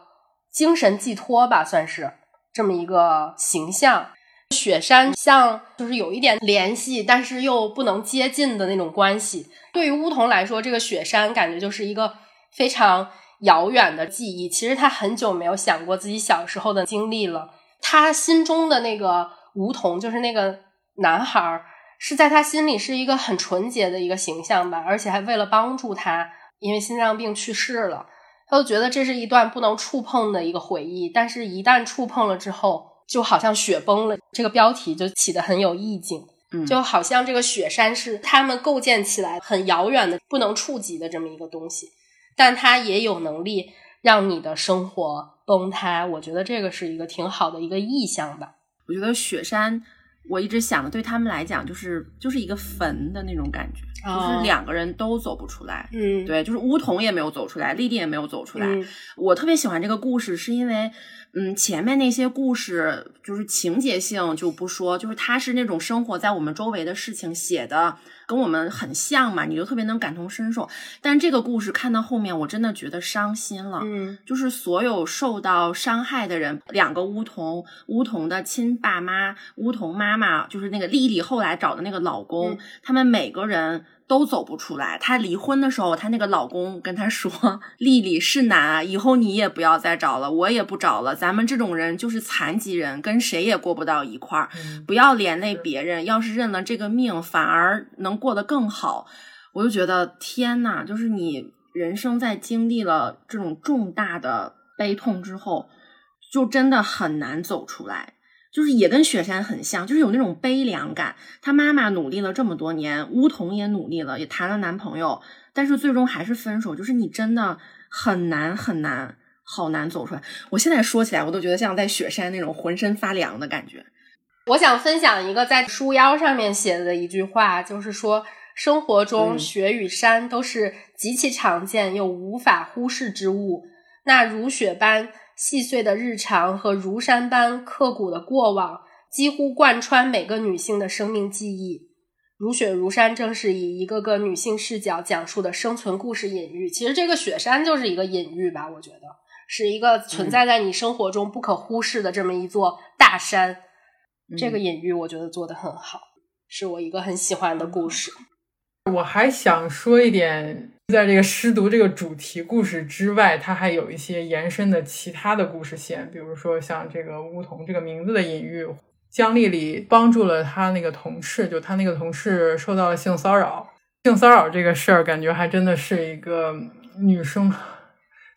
精神寄托吧，算是这么一个形象。雪山像就是有一点联系，但是又不能接近的那种关系。对于乌童来说，这个雪山感觉就是一个非常遥远的记忆。其实他很久没有想过自己小时候的经历了。他心中的那个梧桐，就是那个男孩，是在他心里是一个很纯洁的一个形象吧，而且还为了帮助他，因为心脏病去世了。他就觉得这是一段不能触碰的一个回忆，但是一旦触碰了之后，就好像雪崩了。这个标题就起得很有意境，就好像这个雪山是他们构建起来很遥远的、不能触及的这么一个东西，但它也有能力让你的生活崩塌。我觉得这个是一个挺好的一个意象吧。我觉得雪山。我一直想的，对他们来讲，就是就是一个坟的那种感觉，就是两个人都走不出来。嗯，对，就是梧桐也没有走出来，丽丽也没有走出来。我特别喜欢这个故事，是因为。嗯，前面那些故事就是情节性就不说，就是它是那种生活在我们周围的事情写的，跟我们很像嘛，你就特别能感同身受。但这个故事看到后面，我真的觉得伤心了。嗯，就是所有受到伤害的人，两个巫童，巫童的亲爸妈，巫童妈妈，就是那个丽丽后来找的那个老公，他们每个人。都走不出来。她离婚的时候，她那个老公跟她说：“丽丽是难啊，以后你也不要再找了，我也不找了。咱们这种人就是残疾人，跟谁也过不到一块儿。不要连累别人，要是认了这个命，反而能过得更好。”我就觉得天呐，就是你人生在经历了这种重大的悲痛之后，就真的很难走出来。就是也跟雪山很像，就是有那种悲凉感。她妈妈努力了这么多年，乌童也努力了，也谈了男朋友，但是最终还是分手。就是你真的很难很难，好难走出来。我现在说起来，我都觉得像在雪山那种浑身发凉的感觉。我想分享一个在书腰上面写的一句话，就是说生活中雪与山都是极其常见又无法忽视之物。那如雪般。细碎的日常和如山般刻骨的过往，几乎贯穿每个女性的生命记忆。如雪如山正是以一个个女性视角讲述的生存故事隐喻。其实这个雪山就是一个隐喻吧，我觉得是一个存在在你生活中不可忽视的这么一座大山。这个隐喻我觉得做的很好，是我一个很喜欢的故事。我还想说一点，在这个失独这个主题故事之外，它还有一些延伸的其他的故事线，比如说像这个梧桐这个名字的隐喻。姜丽丽帮助了她那个同事，就她那个同事受到了性骚扰。性骚扰这个事儿，感觉还真的是一个女生，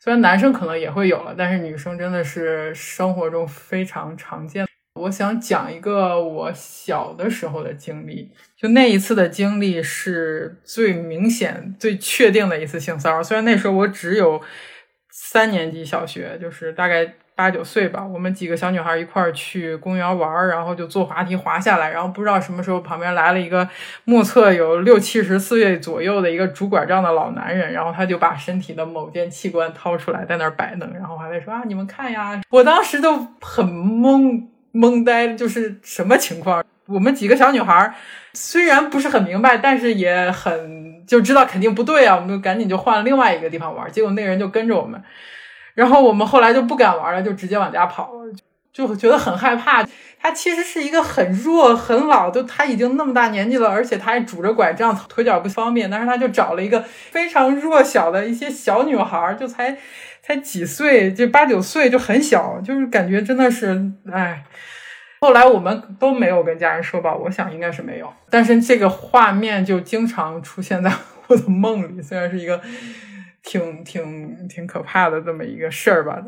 虽然男生可能也会有了，但是女生真的是生活中非常常见。我想讲一个我小的时候的经历，就那一次的经历是最明显、最确定的一次性骚扰。虽然那时候我只有三年级小学，就是大概八九岁吧。我们几个小女孩一块儿去公园玩儿，然后就坐滑梯滑下来，然后不知道什么时候旁边来了一个目测有六七十四岁左右的一个拄拐杖的老男人，然后他就把身体的某件器官掏出来在那儿摆弄，然后还在说啊，你们看呀！我当时都很懵。懵呆，就是什么情况？我们几个小女孩虽然不是很明白，但是也很就知道肯定不对啊。我们就赶紧就换了另外一个地方玩，结果那人就跟着我们，然后我们后来就不敢玩了，就直接往家跑，就觉得很害怕。他其实是一个很弱、很老，就他已经那么大年纪了，而且他还拄着拐杖，腿脚不方便。但是他就找了一个非常弱小的一些小女孩，就才。才几岁，就八九岁，就很小，就是感觉真的是，哎。后来我们都没有跟家人说吧，我想应该是没有。但是这个画面就经常出现在我的梦里，虽然是一个挺挺挺可怕的这么一个事儿吧。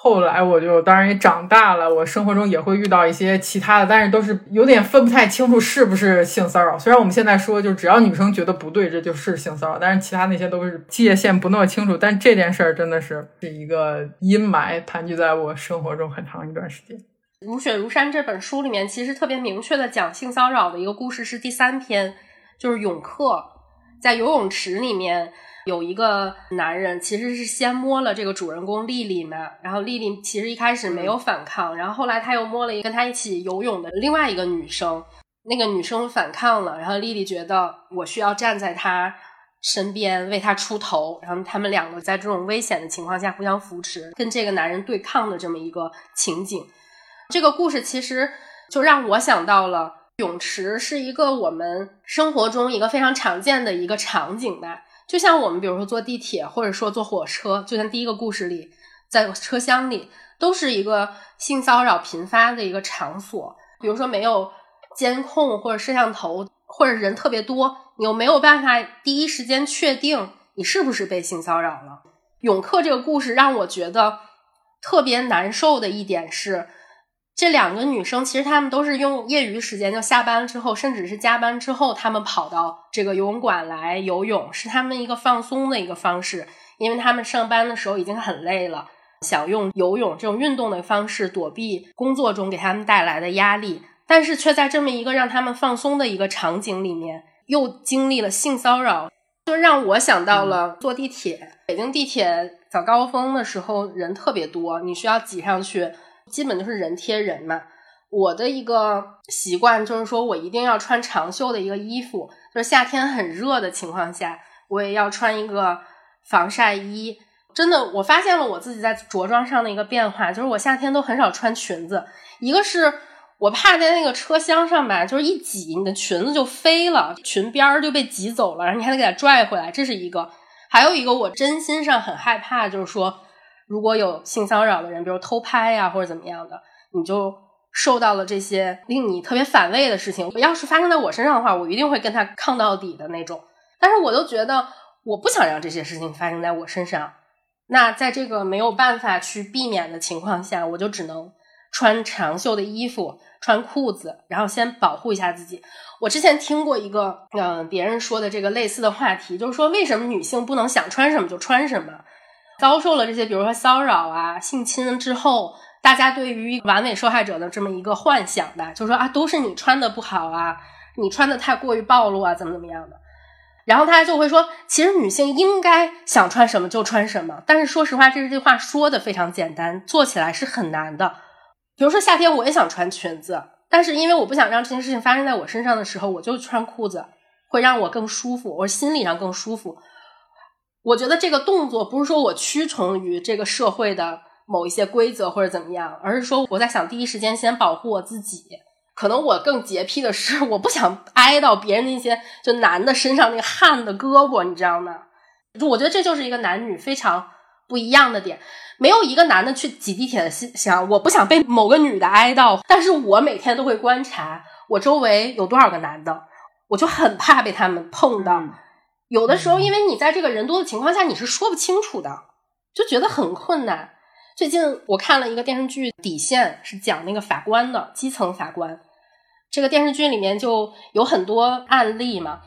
后来我就当然也长大了，我生活中也会遇到一些其他的，但是都是有点分不太清楚是不是性骚扰。虽然我们现在说，就只要女生觉得不对，这就是性骚扰，但是其他那些都是界限不那么清楚。但这件事儿真的是是一个阴霾，盘踞在我生活中很长一段时间。《如雪如山》这本书里面，其实特别明确的讲性骚扰的一个故事是第三篇，就是泳客在游泳池里面。有一个男人其实是先摸了这个主人公丽丽嘛，然后丽丽其实一开始没有反抗，然后后来他又摸了一跟他一起游泳的另外一个女生，那个女生反抗了，然后丽丽觉得我需要站在他身边为他出头，然后他们两个在这种危险的情况下互相扶持，跟这个男人对抗的这么一个情景。这个故事其实就让我想到了泳池是一个我们生活中一个非常常见的一个场景吧。就像我们比如说坐地铁，或者说坐火车，就像第一个故事里，在车厢里都是一个性骚扰频发的一个场所。比如说没有监控或者摄像头，或者人特别多，你又没有办法第一时间确定你是不是被性骚扰了。永克这个故事让我觉得特别难受的一点是。这两个女生其实她们都是用业余时间，就下班之后，甚至是加班之后，她们跑到这个游泳馆来游泳，是她们一个放松的一个方式。因为她们上班的时候已经很累了，想用游泳这种运动的方式躲避工作中给他们带来的压力，但是却在这么一个让他们放松的一个场景里面，又经历了性骚扰，就让我想到了坐地铁。北京地铁早高峰的时候人特别多，你需要挤上去。基本就是人贴人嘛。我的一个习惯就是说，我一定要穿长袖的一个衣服，就是夏天很热的情况下，我也要穿一个防晒衣。真的，我发现了我自己在着装上的一个变化，就是我夏天都很少穿裙子。一个是我怕在那个车厢上吧，就是一挤，你的裙子就飞了，裙边儿就被挤走了，然后你还得给它拽回来，这是一个。还有一个，我真心上很害怕，就是说。如果有性骚扰的人，比如偷拍呀或者怎么样的，你就受到了这些令你特别反胃的事情。要是发生在我身上的话，我一定会跟他抗到底的那种。但是我都觉得我不想让这些事情发生在我身上。那在这个没有办法去避免的情况下，我就只能穿长袖的衣服、穿裤子，然后先保护一下自己。我之前听过一个嗯别人说的这个类似的话题，就是说为什么女性不能想穿什么就穿什么？遭受了这些，比如说骚扰啊、性侵之后，大家对于完美受害者的这么一个幻想吧，就说啊，都是你穿的不好啊，你穿的太过于暴露啊，怎么怎么样的。然后大家就会说，其实女性应该想穿什么就穿什么。但是说实话，这句话说的非常简单，做起来是很难的。比如说夏天我也想穿裙子，但是因为我不想让这件事情发生在我身上的时候，我就穿裤子，会让我更舒服，我心理上更舒服。我觉得这个动作不是说我屈从于这个社会的某一些规则或者怎么样，而是说我在想第一时间先保护我自己。可能我更洁癖的是，我不想挨到别人那些就男的身上那个汗的胳膊，你知道吗？我觉得这就是一个男女非常不一样的点。没有一个男的去挤地铁的心想，我不想被某个女的挨到。但是我每天都会观察我周围有多少个男的，我就很怕被他们碰到。有的时候，因为你在这个人多的情况下，你是说不清楚的，就觉得很困难。最近我看了一个电视剧《底线》，是讲那个法官的基层法官。这个电视剧里面就有很多案例嘛。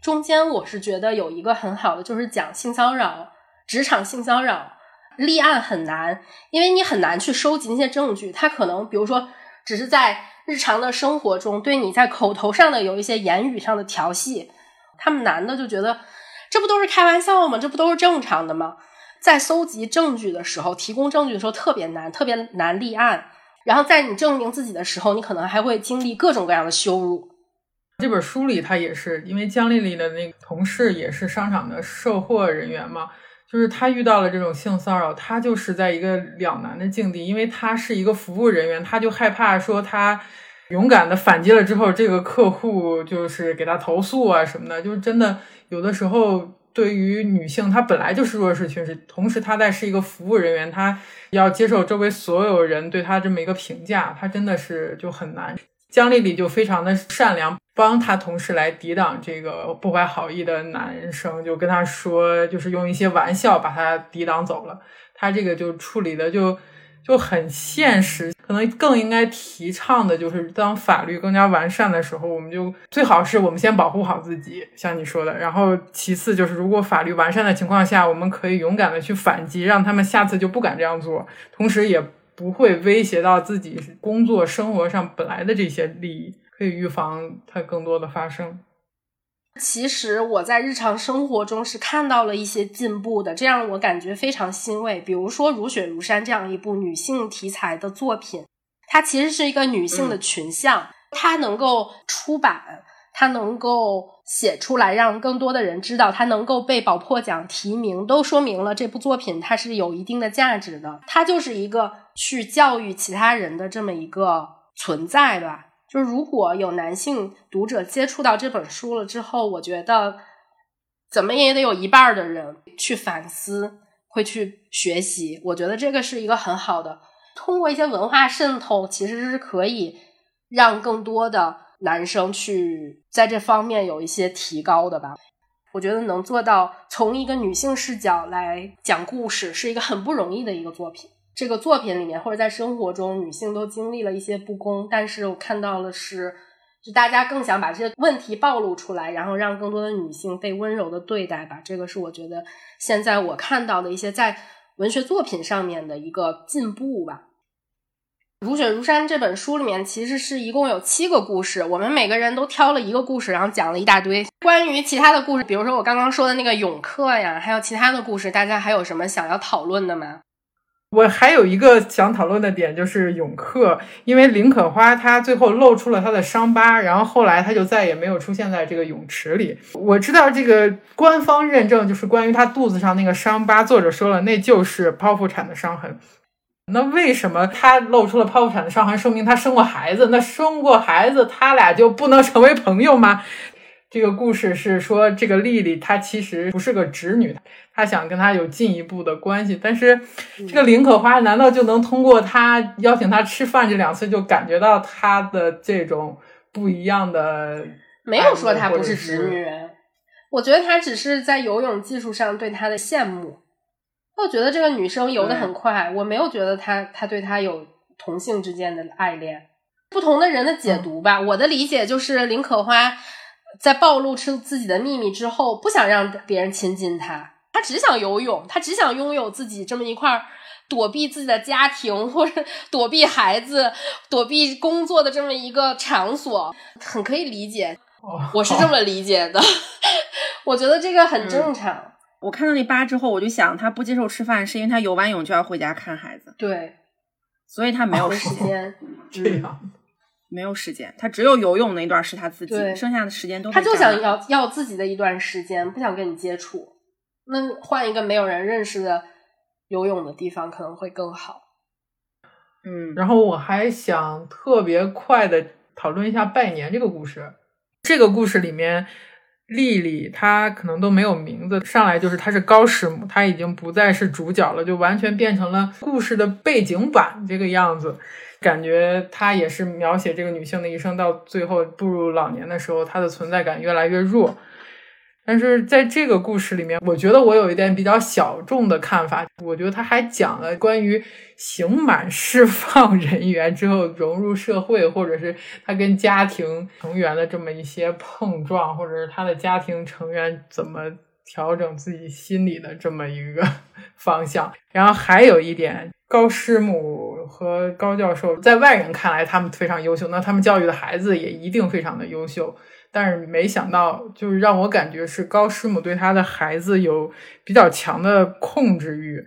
中间我是觉得有一个很好的，就是讲性骚扰、职场性骚扰。立案很难，因为你很难去收集那些证据。他可能，比如说，只是在日常的生活中对你在口头上的有一些言语上的调戏，他们男的就觉得这不都是开玩笑吗？这不都是正常的吗？在搜集证据的时候，提供证据的时候特别难，特别难立案。然后在你证明自己的时候，你可能还会经历各种各样的羞辱。这本书里，他也是因为姜丽丽的那个同事也是商场的售货人员嘛。就是他遇到了这种性骚扰，他就是在一个两难的境地，因为他是一个服务人员，他就害怕说他勇敢的反击了之后，这个客户就是给他投诉啊什么的，就是真的有的时候对于女性，她本来就是弱势群体，同时她在是一个服务人员，她要接受周围所有人对她这么一个评价，她真的是就很难。姜丽丽就非常的善良，帮她同事来抵挡这个不怀好意的男生，就跟他说，就是用一些玩笑把他抵挡走了。他这个就处理的就就很现实，可能更应该提倡的就是，当法律更加完善的时候，我们就最好是我们先保护好自己，像你说的，然后其次就是，如果法律完善的情况下，我们可以勇敢的去反击，让他们下次就不敢这样做，同时也。不会威胁到自己工作生活上本来的这些利益，可以预防它更多的发生。其实我在日常生活中是看到了一些进步的，这让我感觉非常欣慰。比如说《如雪如山》这样一部女性题材的作品，它其实是一个女性的群像，它能够出版。它能够写出来，让更多的人知道，它能够被宝珀奖提名，都说明了这部作品它是有一定的价值的。它就是一个去教育其他人的这么一个存在吧。就是如果有男性读者接触到这本书了之后，我觉得怎么也得有一半的人去反思，会去学习。我觉得这个是一个很好的，通过一些文化渗透，其实是可以让更多的。男生去在这方面有一些提高的吧，我觉得能做到从一个女性视角来讲故事，是一个很不容易的一个作品。这个作品里面或者在生活中，女性都经历了一些不公，但是我看到了是，就大家更想把这些问题暴露出来，然后让更多的女性被温柔的对待吧。这个是我觉得现在我看到的一些在文学作品上面的一个进步吧。如雪如山这本书里面，其实是一共有七个故事，我们每个人都挑了一个故事，然后讲了一大堆关于其他的故事，比如说我刚刚说的那个永客呀，还有其他的故事，大家还有什么想要讨论的吗？我还有一个想讨论的点就是永客，因为林可花她最后露出了她的伤疤，然后后来她就再也没有出现在这个泳池里。我知道这个官方认证就是关于她肚子上那个伤疤，作者说了那就是剖腹产的伤痕。那为什么她露出了剖腹产的伤痕，说明她生过孩子？那生过孩子，他俩就不能成为朋友吗？这个故事是说，这个丽丽她其实不是个直女，她想跟她有进一步的关系。但是这个林可花难道就能通过她邀请她吃饭这两次，就感觉到她的这种不一样的？没有说她不是直女，我觉得她只是在游泳技术上对她的羡慕。我觉得这个女生游的很快，我没有觉得她她对她有同性之间的爱恋。不同的人的解读吧，我的理解就是林可花在暴露出自己的秘密之后，不想让别人亲近他，他只想游泳，他只想拥有自己这么一块躲避自己的家庭或者 躲避孩子、躲避工作的这么一个场所，很可以理解。我是这么理解的，我觉得这个很正常。我看到那疤之后，我就想他不接受吃饭，是因为他游完泳就要回家看孩子。对，所以他没有时间。这样，没有时间，他只有游泳那段是他自己，剩下的时间都他就想要要自己的一段时间，不想跟你接触。那换一个没有人认识的游泳的地方可能会更好。嗯，然后我还想特别快的讨论一下拜年这个故事。这个故事里面，丽丽她可能都没有名字，上来就是她是高师母，她已经不再是主角了，就完全变成了故事的背景板这个样子。感觉她也是描写这个女性的一生，到最后步入老年的时候，她的存在感越来越弱。但是在这个故事里面，我觉得我有一点比较小众的看法。我觉得他还讲了关于刑满释放人员之后融入社会，或者是他跟家庭成员的这么一些碰撞，或者是他的家庭成员怎么调整自己心理的这么一个 方向。然后还有一点，高师母和高教授在外人看来他们非常优秀，那他们教育的孩子也一定非常的优秀。但是没想到，就是让我感觉是高师母对他的孩子有比较强的控制欲。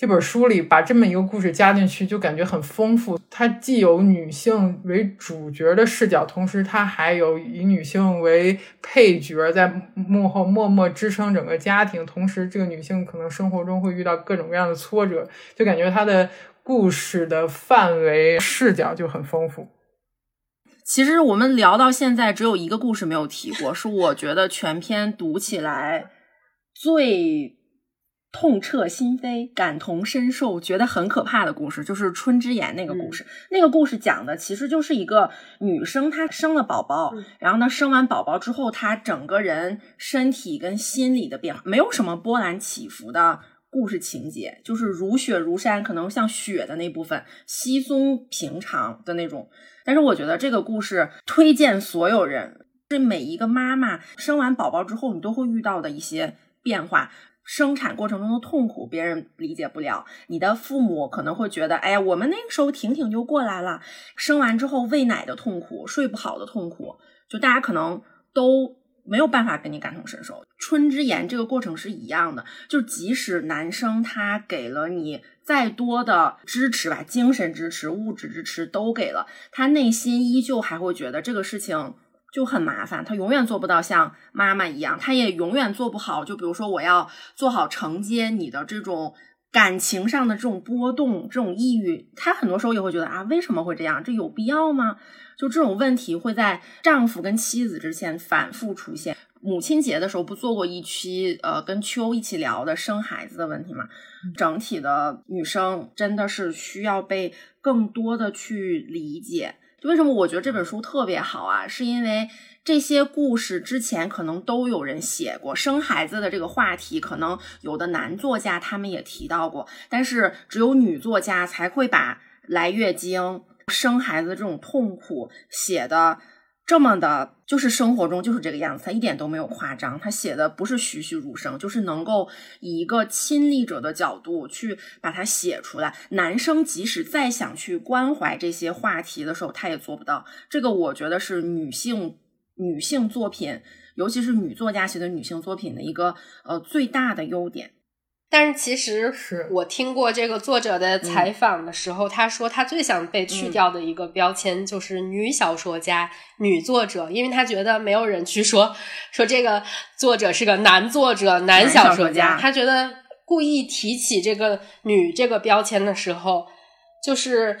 这本书里把这么一个故事加进去，就感觉很丰富。它既有女性为主角的视角，同时它还有以女性为配角，在幕后默默支撑整个家庭。同时，这个女性可能生活中会遇到各种各样的挫折，就感觉她的故事的范围视角就很丰富。其实我们聊到现在，只有一个故事没有提过，是我觉得全篇读起来最痛彻心扉、感同身受、觉得很可怕的故事，就是春之言那个故事。那个故事讲的其实就是一个女生，她生了宝宝，然后呢，生完宝宝之后，她整个人身体跟心理的变化没有什么波澜起伏的故事情节，就是如雪如山，可能像雪的那部分稀松平常的那种。但是我觉得这个故事推荐所有人，是每一个妈妈生完宝宝之后，你都会遇到的一些变化。生产过程中的痛苦，别人理解不了。你的父母可能会觉得，哎呀，我们那个时候挺挺就过来了。生完之后喂奶的痛苦，睡不好的痛苦，就大家可能都没有办法跟你感同身受。春之言这个过程是一样的，就即使男生他给了你。再多的支持吧，精神支持、物质支持都给了，他内心依旧还会觉得这个事情就很麻烦，他永远做不到像妈妈一样，他也永远做不好。就比如说，我要做好承接你的这种感情上的这种波动、这种抑郁，他很多时候也会觉得啊，为什么会这样？这有必要吗？就这种问题会在丈夫跟妻子之间反复出现。母亲节的时候不做过一期，呃，跟秋一起聊的生孩子的问题嘛？整体的女生真的是需要被更多的去理解。为什么我觉得这本书特别好啊？是因为这些故事之前可能都有人写过，生孩子的这个话题，可能有的男作家他们也提到过，但是只有女作家才会把来月经、生孩子这种痛苦写的。这么的，就是生活中就是这个样子，他一点都没有夸张，他写的不是栩栩如生，就是能够以一个亲历者的角度去把它写出来。男生即使再想去关怀这些话题的时候，他也做不到。这个我觉得是女性女性作品，尤其是女作家写的女性作品的一个呃最大的优点。但是其实我听过这个作者的采访的时候，他说他最想被去掉的一个标签就是女小说家、女作者，因为他觉得没有人去说说这个作者是个男作者、男小说家。他觉得故意提起这个“女”这个标签的时候，就是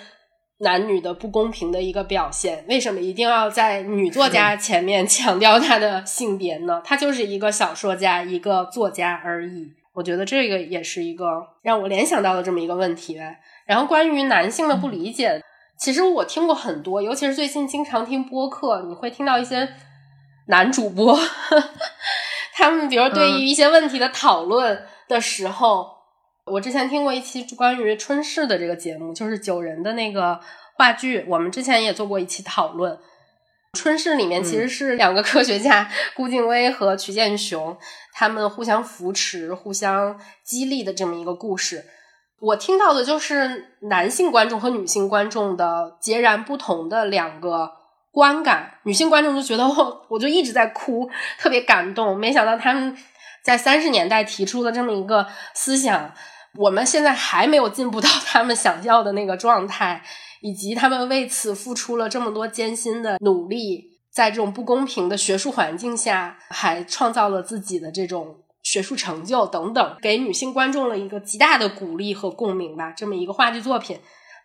男女的不公平的一个表现。为什么一定要在女作家前面 强调她的性别呢？她就是一个小说家、一个作家而已。我觉得这个也是一个让我联想到的这么一个问题。然后关于男性的不理解，其实我听过很多，尤其是最近经常听播客，你会听到一些男主播，他们比如对于一些问题的讨论的时候，我之前听过一期关于春逝的这个节目，就是九人的那个话剧，我们之前也做过一期讨论。春逝里面其实是两个科学家顾静薇和曲建雄，他们互相扶持、互相激励的这么一个故事。我听到的就是男性观众和女性观众的截然不同的两个观感。女性观众就觉得我我就一直在哭，特别感动。没想到他们在三十年代提出的这么一个思想，我们现在还没有进步到他们想要的那个状态。以及他们为此付出了这么多艰辛的努力，在这种不公平的学术环境下，还创造了自己的这种学术成就等等，给女性观众了一个极大的鼓励和共鸣吧。这么一个话剧作品。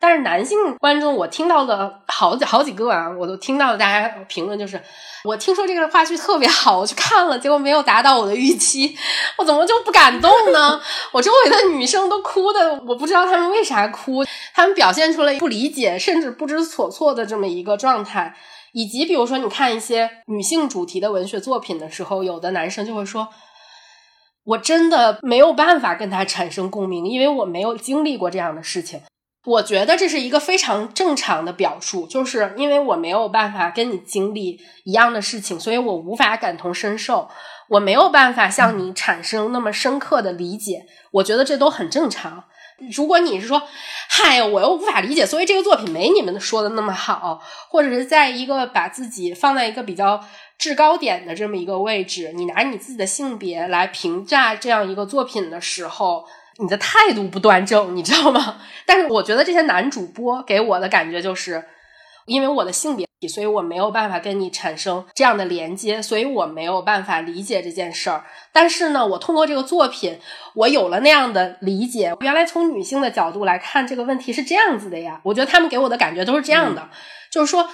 但是男性观众，我听到的好几好几个啊，我都听到了大家评论就是，我听说这个话剧特别好，我去看了，结果没有达到我的预期，我怎么就不感动呢？我周围的女生都哭的，我不知道她们为啥哭，她们表现出了不理解甚至不知所措的这么一个状态，以及比如说你看一些女性主题的文学作品的时候，有的男生就会说，我真的没有办法跟他产生共鸣，因为我没有经历过这样的事情。我觉得这是一个非常正常的表述，就是因为我没有办法跟你经历一样的事情，所以我无法感同身受，我没有办法向你产生那么深刻的理解。我觉得这都很正常。如果你是说，嗨，我又无法理解，所以这个作品没你们说的那么好，或者是在一个把自己放在一个比较制高点的这么一个位置，你拿你自己的性别来评价这样一个作品的时候。你的态度不端正，你知道吗？但是我觉得这些男主播给我的感觉就是，因为我的性别，所以我没有办法跟你产生这样的连接，所以我没有办法理解这件事儿。但是呢，我通过这个作品，我有了那样的理解。原来从女性的角度来看这个问题是这样子的呀。我觉得他们给我的感觉都是这样的，就是说，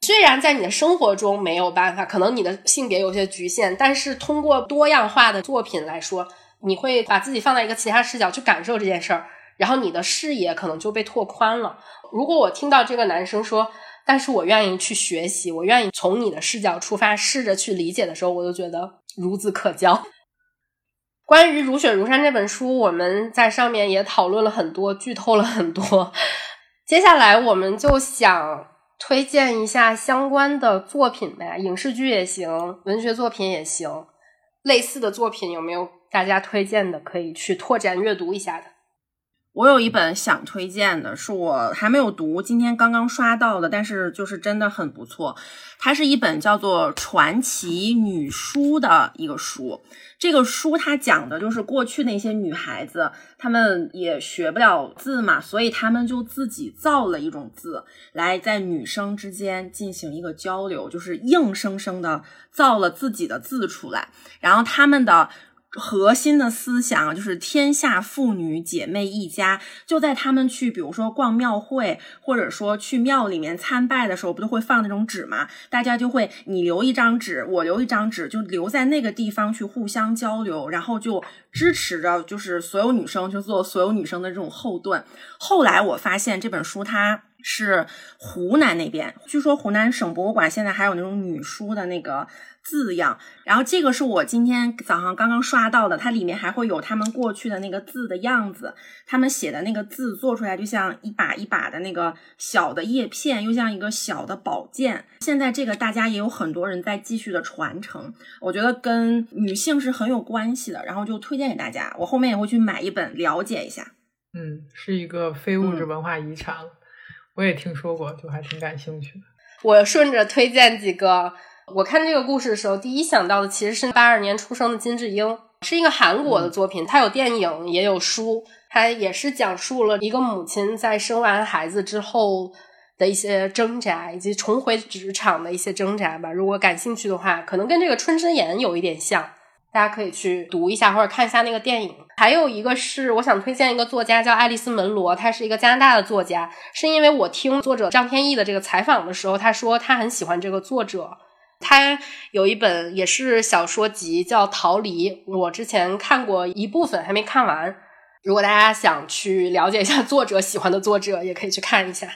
虽然在你的生活中没有办法，可能你的性别有些局限，但是通过多样化的作品来说。你会把自己放在一个其他视角去感受这件事儿，然后你的视野可能就被拓宽了。如果我听到这个男生说，但是我愿意去学习，我愿意从你的视角出发，试着去理解的时候，我就觉得孺子可教。关于《如雪如山》这本书，我们在上面也讨论了很多，剧透了很多。接下来我们就想推荐一下相关的作品呗，影视剧也行，文学作品也行，类似的作品有没有？大家推荐的可以去拓展阅读一下的。我有一本想推荐的，是我还没有读，今天刚刚刷到的，但是就是真的很不错。它是一本叫做《传奇女书》的一个书。这个书它讲的就是过去那些女孩子，她们也学不了字嘛，所以她们就自己造了一种字，来在女生之间进行一个交流，就是硬生生的造了自己的字出来，然后她们的。核心的思想就是天下妇女姐妹一家，就在他们去，比如说逛庙会，或者说去庙里面参拜的时候，不都会放那种纸吗？大家就会你留一张纸，我留一张纸，就留在那个地方去互相交流，然后就支持着，就是所有女生就做所有女生的这种后盾。后来我发现这本书它是湖南那边，据说湖南省博物馆现在还有那种女书的那个。字样，然后这个是我今天早上刚刚刷到的，它里面还会有他们过去的那个字的样子，他们写的那个字做出来就像一把一把的那个小的叶片，又像一个小的宝剑。现在这个大家也有很多人在继续的传承，我觉得跟女性是很有关系的，然后就推荐给大家。我后面也会去买一本了解一下。嗯，是一个非物质文化遗产，我也听说过，就还挺感兴趣的。我顺着推荐几个。我看这个故事的时候，第一想到的其实是八二年出生的金智英，是一个韩国的作品。它有电影，也有书，它也是讲述了一个母亲在生完孩子之后的一些挣扎，以及重回职场的一些挣扎吧。如果感兴趣的话，可能跟这个《春之言》有一点像，大家可以去读一下或者看一下那个电影。还有一个是我想推荐一个作家叫爱丽丝·门罗，她是一个加拿大的作家，是因为我听作者张天翼的这个采访的时候，他说他很喜欢这个作者。他有一本也是小说集，叫《逃离》。我之前看过一部分，还没看完。如果大家想去了解一下作者喜欢的作者，也可以去看一下。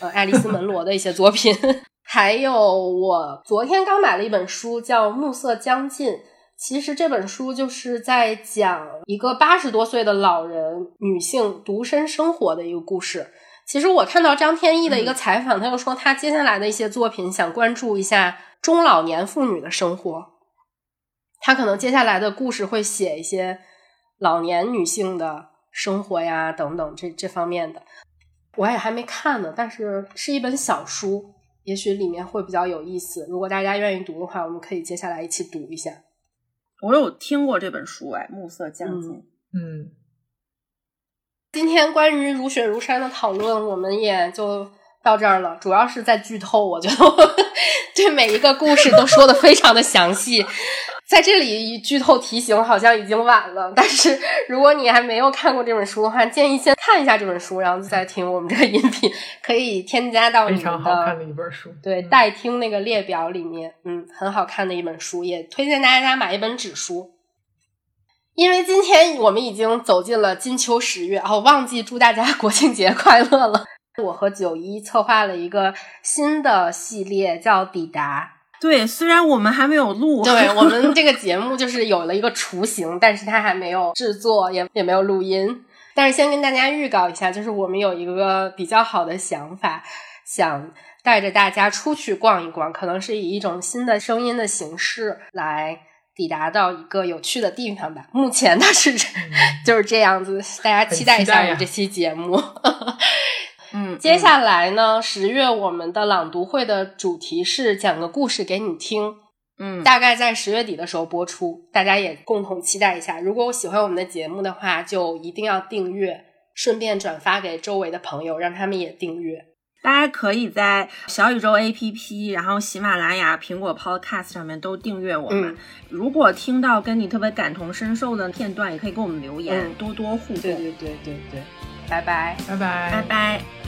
呃，爱丽丝·门罗的一些作品。还有，我昨天刚买了一本书，叫《暮色将近》。其实这本书就是在讲一个八十多岁的老人女性独身生活的一个故事。其实我看到张天翼的一个采访，他又说他接下来的一些作品想关注一下。中老年妇女的生活，他可能接下来的故事会写一些老年女性的生活呀，等等这这方面的，我也还没看呢。但是是一本小书，也许里面会比较有意思。如果大家愿意读的话，我们可以接下来一起读一下。我有听过这本书，哎，暮色将近。嗯，今天关于如雪如山的讨论，我们也就。到这儿了，主要是在剧透。我觉得我对每一个故事都说的非常的详细，在这里剧透提醒好像已经晚了。但是如果你还没有看过这本书的话，建议先看一下这本书，然后再听我们这个音频，可以添加到你非常好看的一本书。对，待听那个列表里面，嗯，很好看的一本书，也推荐大家买一本纸书。因为今天我们已经走进了金秋十月，哦，忘记祝大家 国庆节快乐了。我和九一策划了一个新的系列，叫“抵达”。对，虽然我们还没有录，对我们 这个节目就是有了一个雏形，但是它还没有制作，也也没有录音。但是先跟大家预告一下，就是我们有一个比较好的想法，想带着大家出去逛一逛，可能是以一种新的声音的形式来。抵达到一个有趣的地方吧。目前它是 就是这样子，大家期待一下我们这期节目。嗯，接下来呢，十月我们的朗读会的主题是讲个故事给你听。嗯，大概在十月底的时候播出，大家也共同期待一下。如果我喜欢我们的节目的话，就一定要订阅，顺便转发给周围的朋友，让他们也订阅。大家可以在小宇宙 APP、然后喜马拉雅、苹果 Podcast 上面都订阅我们。如果听到跟你特别感同身受的片段，也可以给我们留言，多多互动。对对对对对，拜拜拜拜拜拜。